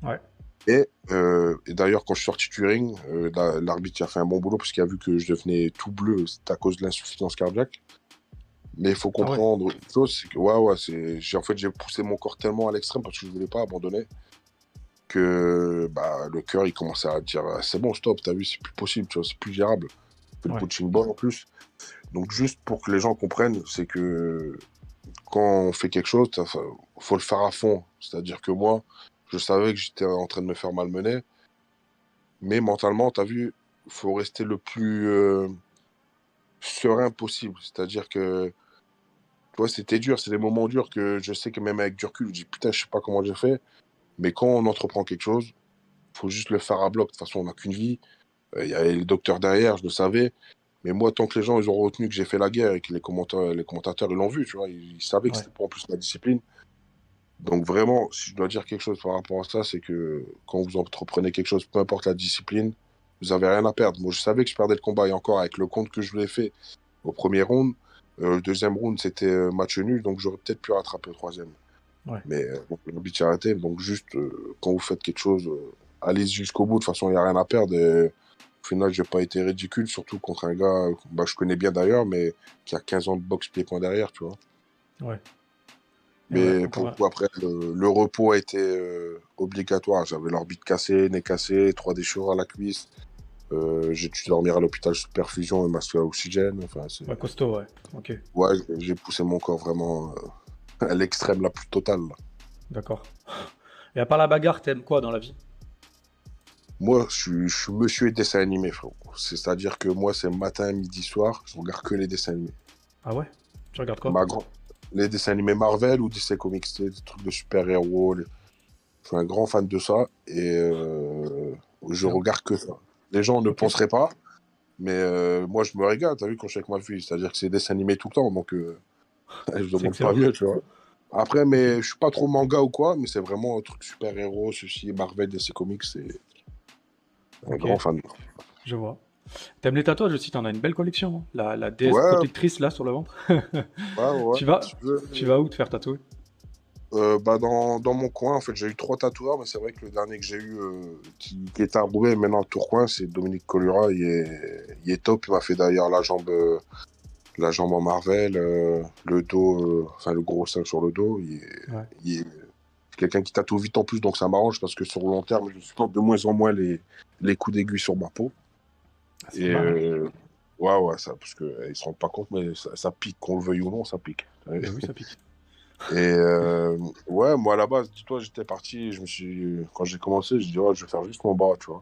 Ouais. Et, euh, et d'ailleurs, quand je suis sorti du ring, euh, la- l'arbitre a fait un bon boulot parce qu'il a vu que je devenais tout bleu, c'était à cause de l'insuffisance cardiaque. Mais il faut Ah ouais. comprendre une chose, c'est que ouais, ouais, en fait, j'ai poussé mon corps tellement à l'extrême parce que je voulais pas abandonner que bah, le cœur il commençait à dire Ah, c'est bon, stop, t'as vu, c'est plus possible, tu vois, c'est plus gérable. Ouais. le coaching ball en plus. Donc, juste pour que les gens comprennent, c'est que quand on fait quelque chose, il faut le faire à fond. C'est-à-dire que moi, je savais que j'étais en train de me faire malmener. Mais mentalement, tu as vu, il faut rester le plus euh, serein possible. C'est-à-dire que, c'était dur. C'est des moments durs que je sais que même avec du recul, je dis putain, je sais pas comment j'ai fait. Mais quand on entreprend quelque chose, il faut juste le faire à bloc. De toute façon, on n'a qu'une vie. Euh, Il y avait les docteurs derrière, je le savais. Mais moi, tant que les gens ils ont retenu que j'ai fait la guerre et que les commentateurs, les commentateurs ils l'ont vu, tu vois, ils, ils savaient que Ouais. c'était pas en plus ma discipline. Donc vraiment, si je dois dire quelque chose par rapport à ça, c'est que quand vous entreprenez quelque chose, peu importe la discipline, vous avez rien à perdre. Moi, je savais que je perdais le combat et encore avec le compte que je l'ai fait au premier round, euh, le deuxième round c'était euh, match nul, donc j'aurais peut-être pu rattraper le troisième. Ouais. Mais euh, bon, le but est arrêté. Donc juste euh, quand vous faites quelque chose, euh, allez jusqu'au bout. De toute façon, il n'y a rien à perdre. Et, au final, j'ai pas été ridicule, surtout contre un gars bah, je connais bien d'ailleurs, mais qui a 15 ans de boxe pied-point derrière, tu vois. Ouais. Mais Ouais, pour le coup, après, le, le repos a été euh, obligatoire. J'avais l'orbite cassée, nez cassé, trois déchirures à la cuisse. Euh, j'ai dû dormir à l'hôpital sous perfusion et masque à oxygène. Enfin, c'est- Ouais, costaud, ouais. Ok, ouais, j'ai poussé mon corps vraiment euh, <laughs> à l'extrême la plus totale. d'accord. Et à part la bagarre, t'aimes quoi dans la vie? Moi, je suis, je suis monsieur et dessin animé, frérot. C'est-à-dire que moi, c'est matin, midi, soir, je regarde que les dessins animés. Ah ouais? Tu regardes quoi? Ma, grand- les dessins animés Marvel ou DC Comics, des trucs de super-héros. les- Je suis un grand fan de ça et euh, je regarde que ça. Les gens ne penseraient pas, mais euh, moi je me régale, t'as vu, quand je suis avec ma fille. C'est-à-dire que c'est des dessins animés tout le temps, donc euh, <laughs> je demande pas mieux, tu vois. Après, mais je suis pas trop manga ou quoi, mais c'est vraiment un truc super-héros, ceci, Marvel, DC Comics, c'est un grand fan. Je vois. T'aimes les tatouages aussi, t'en as une belle collection. hein. La, la déesse Ouais. protectrice là sur le ventre. <laughs> Ouais, ouais, Tu vas- veux. tu vas où te faire tatouer? Euh, bah dans, dans mon coin, en fait, j'ai eu trois tatoueurs, mais c'est vrai que le dernier que j'ai eu, euh, qui, qui est Roubaix, maintenant à Tourcoing, c'est Dominique Colura. Il est, il est top. Il m'a fait d'ailleurs la jambe, euh, la jambe en Marvel, euh, le dos, euh, enfin le gros sein sur le dos. Il est, Ouais. il est quelqu'un qui tatoue vite en plus, donc ça m'arrange parce que sur le long terme, je supporte de moins en moins les, les coups d'aiguille sur ma peau. Ah, Et euh, ouais, ouais, ça, parce qu'ils se rendent pas compte, mais ça, ça pique, qu'on le veuille ou non, ça pique. Bah oui, ça pique. <laughs> Et ouais, moi à la base, dis-toi, j'étais parti, je me suis, quand j'ai commencé, je dis, ouais, je vais faire juste mon bras, tu vois.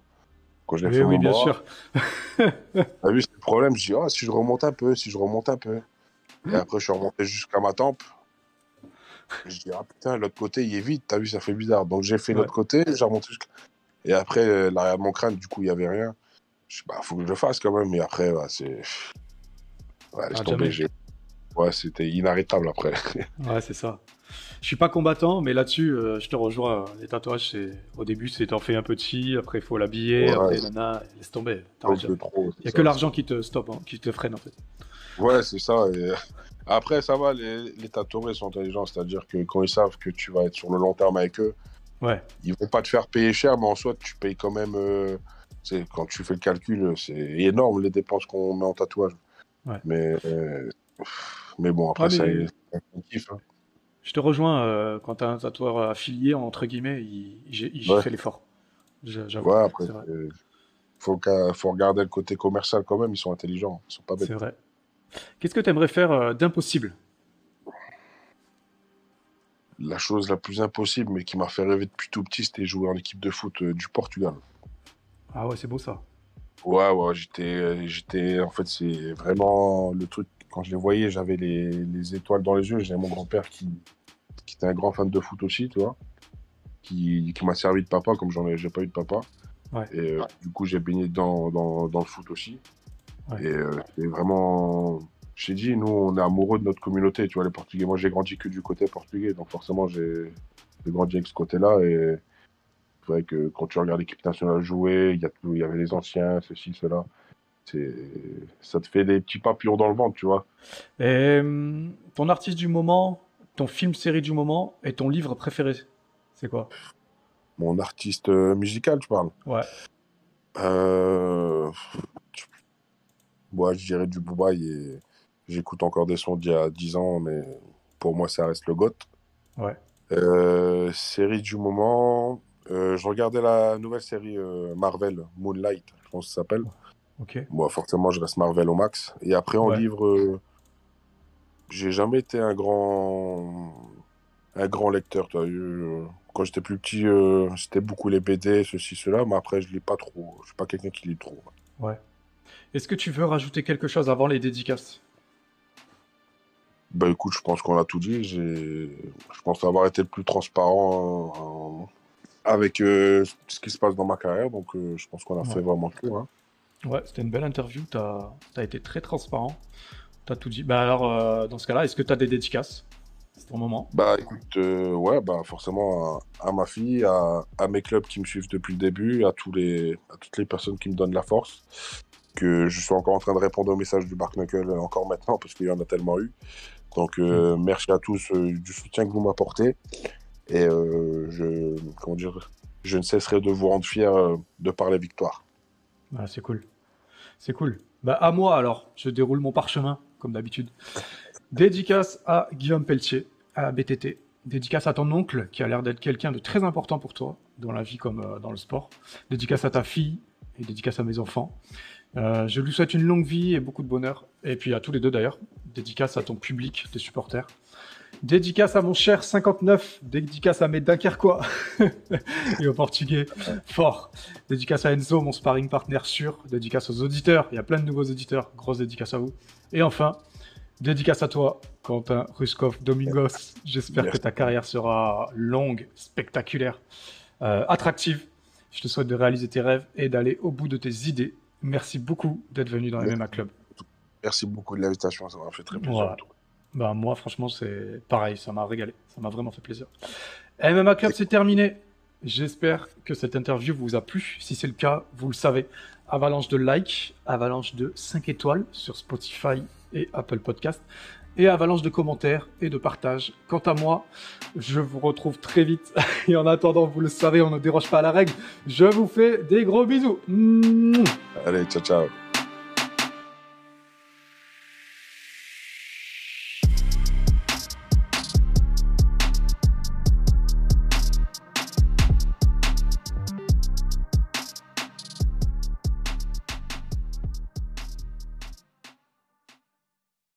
Quand j'ai Oui, fait oui, bien bras, sûr. <laughs> t'as vu, c'est le problème, je dis, ah, si je remonte un peu, si je remonte un peu. Et après, je suis remonté jusqu'à ma tempe. Je dis, ah putain, l'autre côté, il est vide, t'as vu, ça fait bizarre. Donc j'ai fait Ouais. l'autre côté, j'ai remonté jusqu'à. Et après, euh, l'arrière de mon crâne, du coup, il n'y avait rien. Je dis, bah, faut que je le fasse quand même. Et après, bah, c'est. Ouais, laisse Ah, tomber, j'ai- Ouais, c'était inarrêtable après. <laughs> Ouais, c'est ça. Je suis pas combattant, mais là-dessus, euh, je te rejoins. Les tatouages, c'est au début, c'est t'en fais un petit, après il faut l'habiller, Ouais. après nana, laisse tomber. Il y a que l'argent qui te stoppe, hein, qui te freine en fait. Ouais, c'est ça. et <laughs> Après, ça va, les, les sont intelligents, c'est-à-dire que quand ils savent que tu vas être sur le long terme avec eux, Ouais, ils vont pas te faire payer cher, mais en soi, tu payes quand même. euh, c'est- quand tu fais le calcul, c'est énorme les dépenses qu'on met en tatouage. Ouais. Mais, euh, mais bon, après, Ouais, ça, mais- c'est un kiff. hein. je te rejoins. euh, quand t'as un tatoueur affilié entre guillemets, il, il, il Ouais. fait l'effort. J'avoue. Ouais, après, euh, faut, regarder le côté commercial quand même, ils sont intelligents, ils sont pas bêtes. C'est vrai. Qu'est-ce que tu aimerais faire euh, d'impossible? La chose la plus impossible, mais qui m'a fait rêver depuis tout petit, c'était jouer en équipe de foot euh, du Portugal. Ah ouais, c'est beau ça. Ouais, ouais, j'étais, euh, j'étais, en fait, c'est vraiment le truc, quand je les voyais, j'avais les, les étoiles dans les yeux, j'avais mon grand-père qui, qui était un grand fan de foot aussi, tu vois, qui, qui m'a servi de papa, comme j'en ai, j'ai pas eu de papa. Ouais. Et euh, du coup, j'ai baigné dans, dans, dans le foot aussi. Ouais. Et euh, c'est vraiment, j'ai dit, nous, on est amoureux de notre communauté, tu vois, les Portugais. Moi, j'ai grandi que du côté portugais, donc forcément, j'ai, j'ai grandi avec ce côté-là. Et c'est vrai que quand tu regardes l'équipe nationale jouer, il y, y avait les anciens, ceci, cela. Ça te fait des petits papillons dans le ventre, tu vois. Et ton artiste du moment, ton film série du moment et ton livre préféré, c'est quoi? Mon artiste euh, musical, tu parles? Ouais. Euh... Moi, je dirais du Booba et j'écoute encore des sons d'il y a 10 ans, mais pour moi, ça reste le GOAT. Ouais. Euh, série du moment, euh, je regardais la nouvelle série Marvel, Moonlight, je pense que ça s'appelle. Moi, forcément, je reste Marvel au max. Et après, en Ouais. livre, euh, j'ai jamais été un grand, un grand lecteur. euh, Quand j'étais plus petit, euh, c'était beaucoup les BD, ceci, cela, mais après, je lis pas trop. Je suis pas quelqu'un qui lit trop. Ouais. Est-ce que tu veux rajouter quelque chose avant les dédicaces? Bah écoute, je pense qu'on a tout dit. J'ai, je pense avoir été le plus transparent avec euh, ce qui se passe dans ma carrière. Donc, je pense qu'on a Ouais. fait vraiment le tour. hein. Ouais, c'était une belle interview. Tu as, été très transparent. Tu as tout dit. Bah alors, euh, dans ce cas-là, est-ce que tu as des dédicaces? C'est ton moment. Bah écoute, euh, ouais, bah forcément à, à ma fille, à, à mes clubs qui me suivent depuis le début, à tous les, à toutes les personnes qui me donnent la force, que je suis encore en train de répondre aux messages du Bark Knuckle encore maintenant parce qu'il y en a tellement eu. Donc euh, merci à tous euh, du soutien que vous m'apportez et je, comment dire, je ne cesserai de vous rendre fier de par les victoires. Ah, c'est cool. C'est cool. Bah, à moi alors, je déroule mon parchemin, comme d'habitude. Dédicace à Guillaume Pelletier, à BTT. Dédicace à ton oncle, qui a l'air d'être quelqu'un de très important pour toi, dans la vie comme euh, dans le sport. Dédicace à ta fille, et dédicace à mes enfants. Euh, je lui souhaite une longue vie et beaucoup de bonheur. Et puis à tous les deux d'ailleurs. Dédicace à ton public, tes supporters. Dédicace à mon cher 59. Dédicace à mes Dunkerquois. <laughs> et aux Portugais. Fort. Dédicace à Enzo, mon sparring partner sûr. Dédicace aux auditeurs. Il y a plein de nouveaux auditeurs. Grosse dédicace à vous. Et enfin, Dédicace à toi, Quentin Ruskov Domingos. J'espère que ta carrière sera longue, spectaculaire, euh, attractive. Je te souhaite de réaliser tes rêves et d'aller au bout de tes idées. Merci beaucoup d'être venu dans Merci. MMA Club. Merci beaucoup de l'invitation, ça m'a fait très plaisir. Voilà. Bah, moi, franchement, c'est pareil, ça m'a régalé. Ça m'a vraiment fait plaisir. MMA Club, c'est terminé. J'espère que cette interview vous a plu. Si c'est le cas, vous le savez. Avalanche de likes, avalanche de 5 étoiles sur Spotify et Apple Podcast, et avalanche de commentaires et de partages. Quant à moi, je vous retrouve très vite. <laughs> Et en attendant, vous le savez, on ne déroge pas à la règle. Je vous fais des gros bisous. Allez, ciao, ciao.